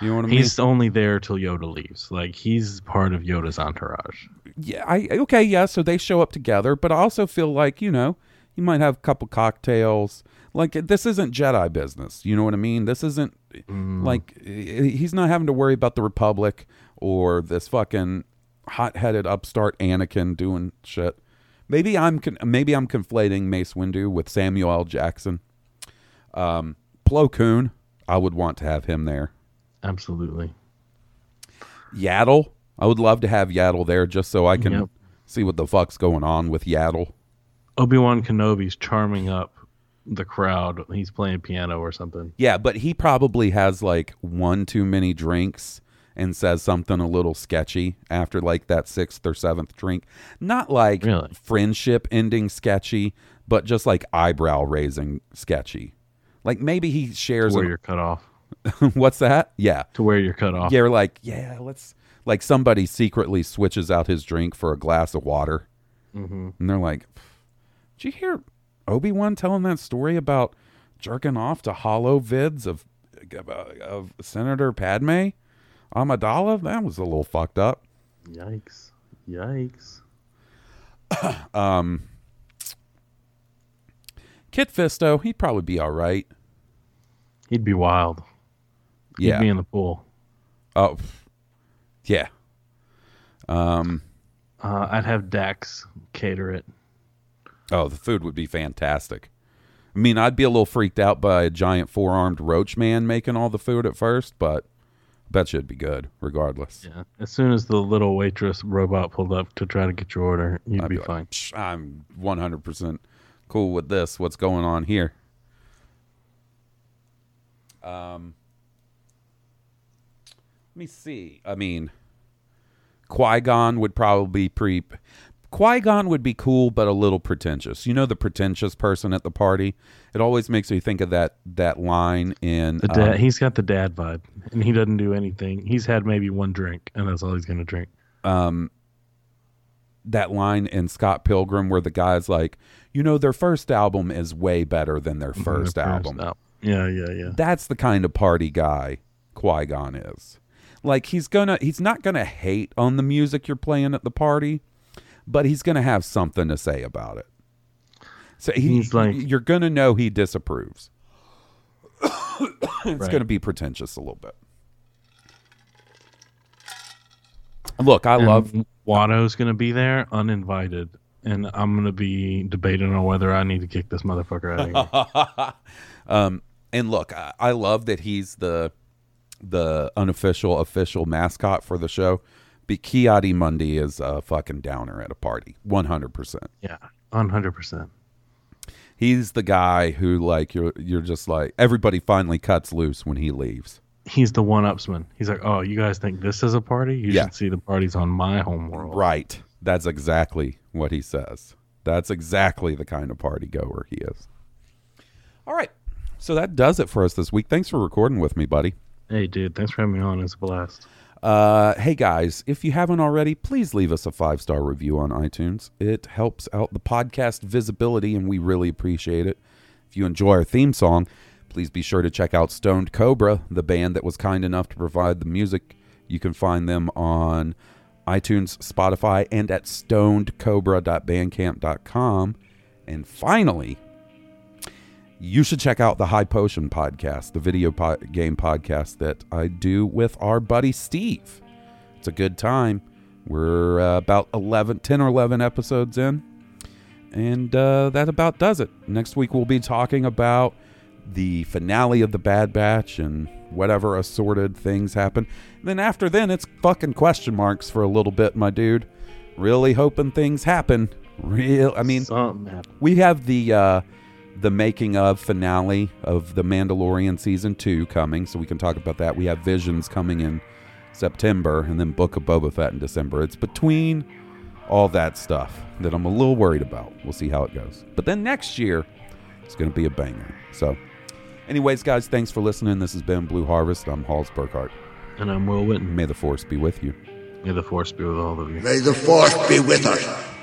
You know what I mean? He's only there till Yoda leaves. Like he's part of Yoda's entourage. yeah, I okay, yeah. So they show up together, but I also feel like you know you might have a couple cocktails. Like this isn't Jedi business. You know what I mean? This isn't like he's not having to worry about the Republic or this fucking hot-headed upstart Anakin doing shit. Maybe I'm con- maybe I'm conflating Mace Windu with Samuel L. Jackson. Um, Plo Koon, I would want to have him there. Absolutely. Yaddle. I would love to have Yaddle there just so I can Yep. see what the fuck's going on with Yaddle. Obi Wan Kenobi's charming up the crowd. He's playing piano or something. Yeah, but he probably has like one too many drinks and says something a little sketchy after like that sixth or seventh drink. Not like friendship ending sketchy, but just like eyebrow raising sketchy. Like maybe he shares To where you're cut off. What's that? Yeah. To where you're cut off. Yeah, like, yeah, let's like somebody secretly switches out his drink for a glass of water. Mhm. And they're like, Did you hear Obi Wan telling that story about jerking off to holo vids of of Senator Padme Amidala? That was a little fucked up. Yikes. Yikes. Um Kit Fisto, he'd probably be all right. He'd be wild. He'd Yeah. be in the pool. Oh, yeah. Um, Uh, I'd have Dex cater it. Oh, the food would be fantastic. I mean, I'd be a little freaked out by a giant four armed roach man making all the food at first, but I bet you it'd be good regardless. Yeah. As soon as the little waitress robot pulled up to try to get your order, you'd I'd be like, fine. I'm 100% cool with this. What's going on here? Um, let me see. I mean, Qui Gon would probably be pre. Qui Gon would be cool, but a little pretentious. You know, the pretentious person at the party. It always makes me think of that that line in. The dad, um, he's got the dad vibe, and he doesn't do anything. He's had maybe one drink, and that's all he's gonna drink. um that line in Scott Pilgrim where the guy's like, you know, their first album is way better than their first Their album. al- Yeah, yeah, yeah. That's the kind of party guy Qui Gon is. Like he's gonna, he's not gonna hate on the music you're playing at the party, but he's gonna have something to say about it. So he, He's like- you're gonna know he disapproves. it's Right. gonna be pretentious a little bit. Look, I And love Watto's gonna be there uninvited, and I'm gonna be debating on whether I need to kick this motherfucker out of here. um, and look, I, I love that he's the the unofficial official mascot for the show. But Ki-Adi-Mundi is a fucking downer at a party, one hundred percent. yeah, one hundred percent. He's the guy who like you're you're just like everybody finally cuts loose when he leaves. He's the one-upsman. He's like, oh, you guys think this is a party? You Yeah. should see the parties on my home world. Right. That's exactly what he says. That's exactly the kind of party goer he is. All right. So that does it for us this week. Thanks for recording with me, buddy. Hey, dude, thanks for having me on. It's a blast. Uh, hey guys, if you haven't already, please leave us a five star review on iTunes. It helps out the podcast visibility, and we really appreciate it. If you enjoy our theme song, please be sure to check out Stoned Cobra, the band that was kind enough to provide the music. You can find them on iTunes, Spotify, and at stonedcobra.bandcamp.com. And finally, you should check out the High Potion podcast, the video po- game podcast that I do with our buddy Steve. It's a good time. We're uh, about 11, 10 or 11 episodes in. And uh, that about does it. Next week, we'll be talking about the finale of The Bad Batch and whatever assorted things happen. And then after then, it's fucking question marks for a little bit, my dude. Really hoping things happen. Real, I mean, we have the uh, the making of finale of the Mandalorian season two coming, so we can talk about that. We have Visions coming in September, and then Book of Boba Fett in December. It's between all that stuff that I'm a little worried about. We'll see how it goes. But then next year, it's going to be a banger. So, anyways, guys, thanks for listening. This has been Blue Harvest. I'm Halls Burkhart. And I'm Will Witten. May the force be with you. May the force be with all of you. May the force be with us.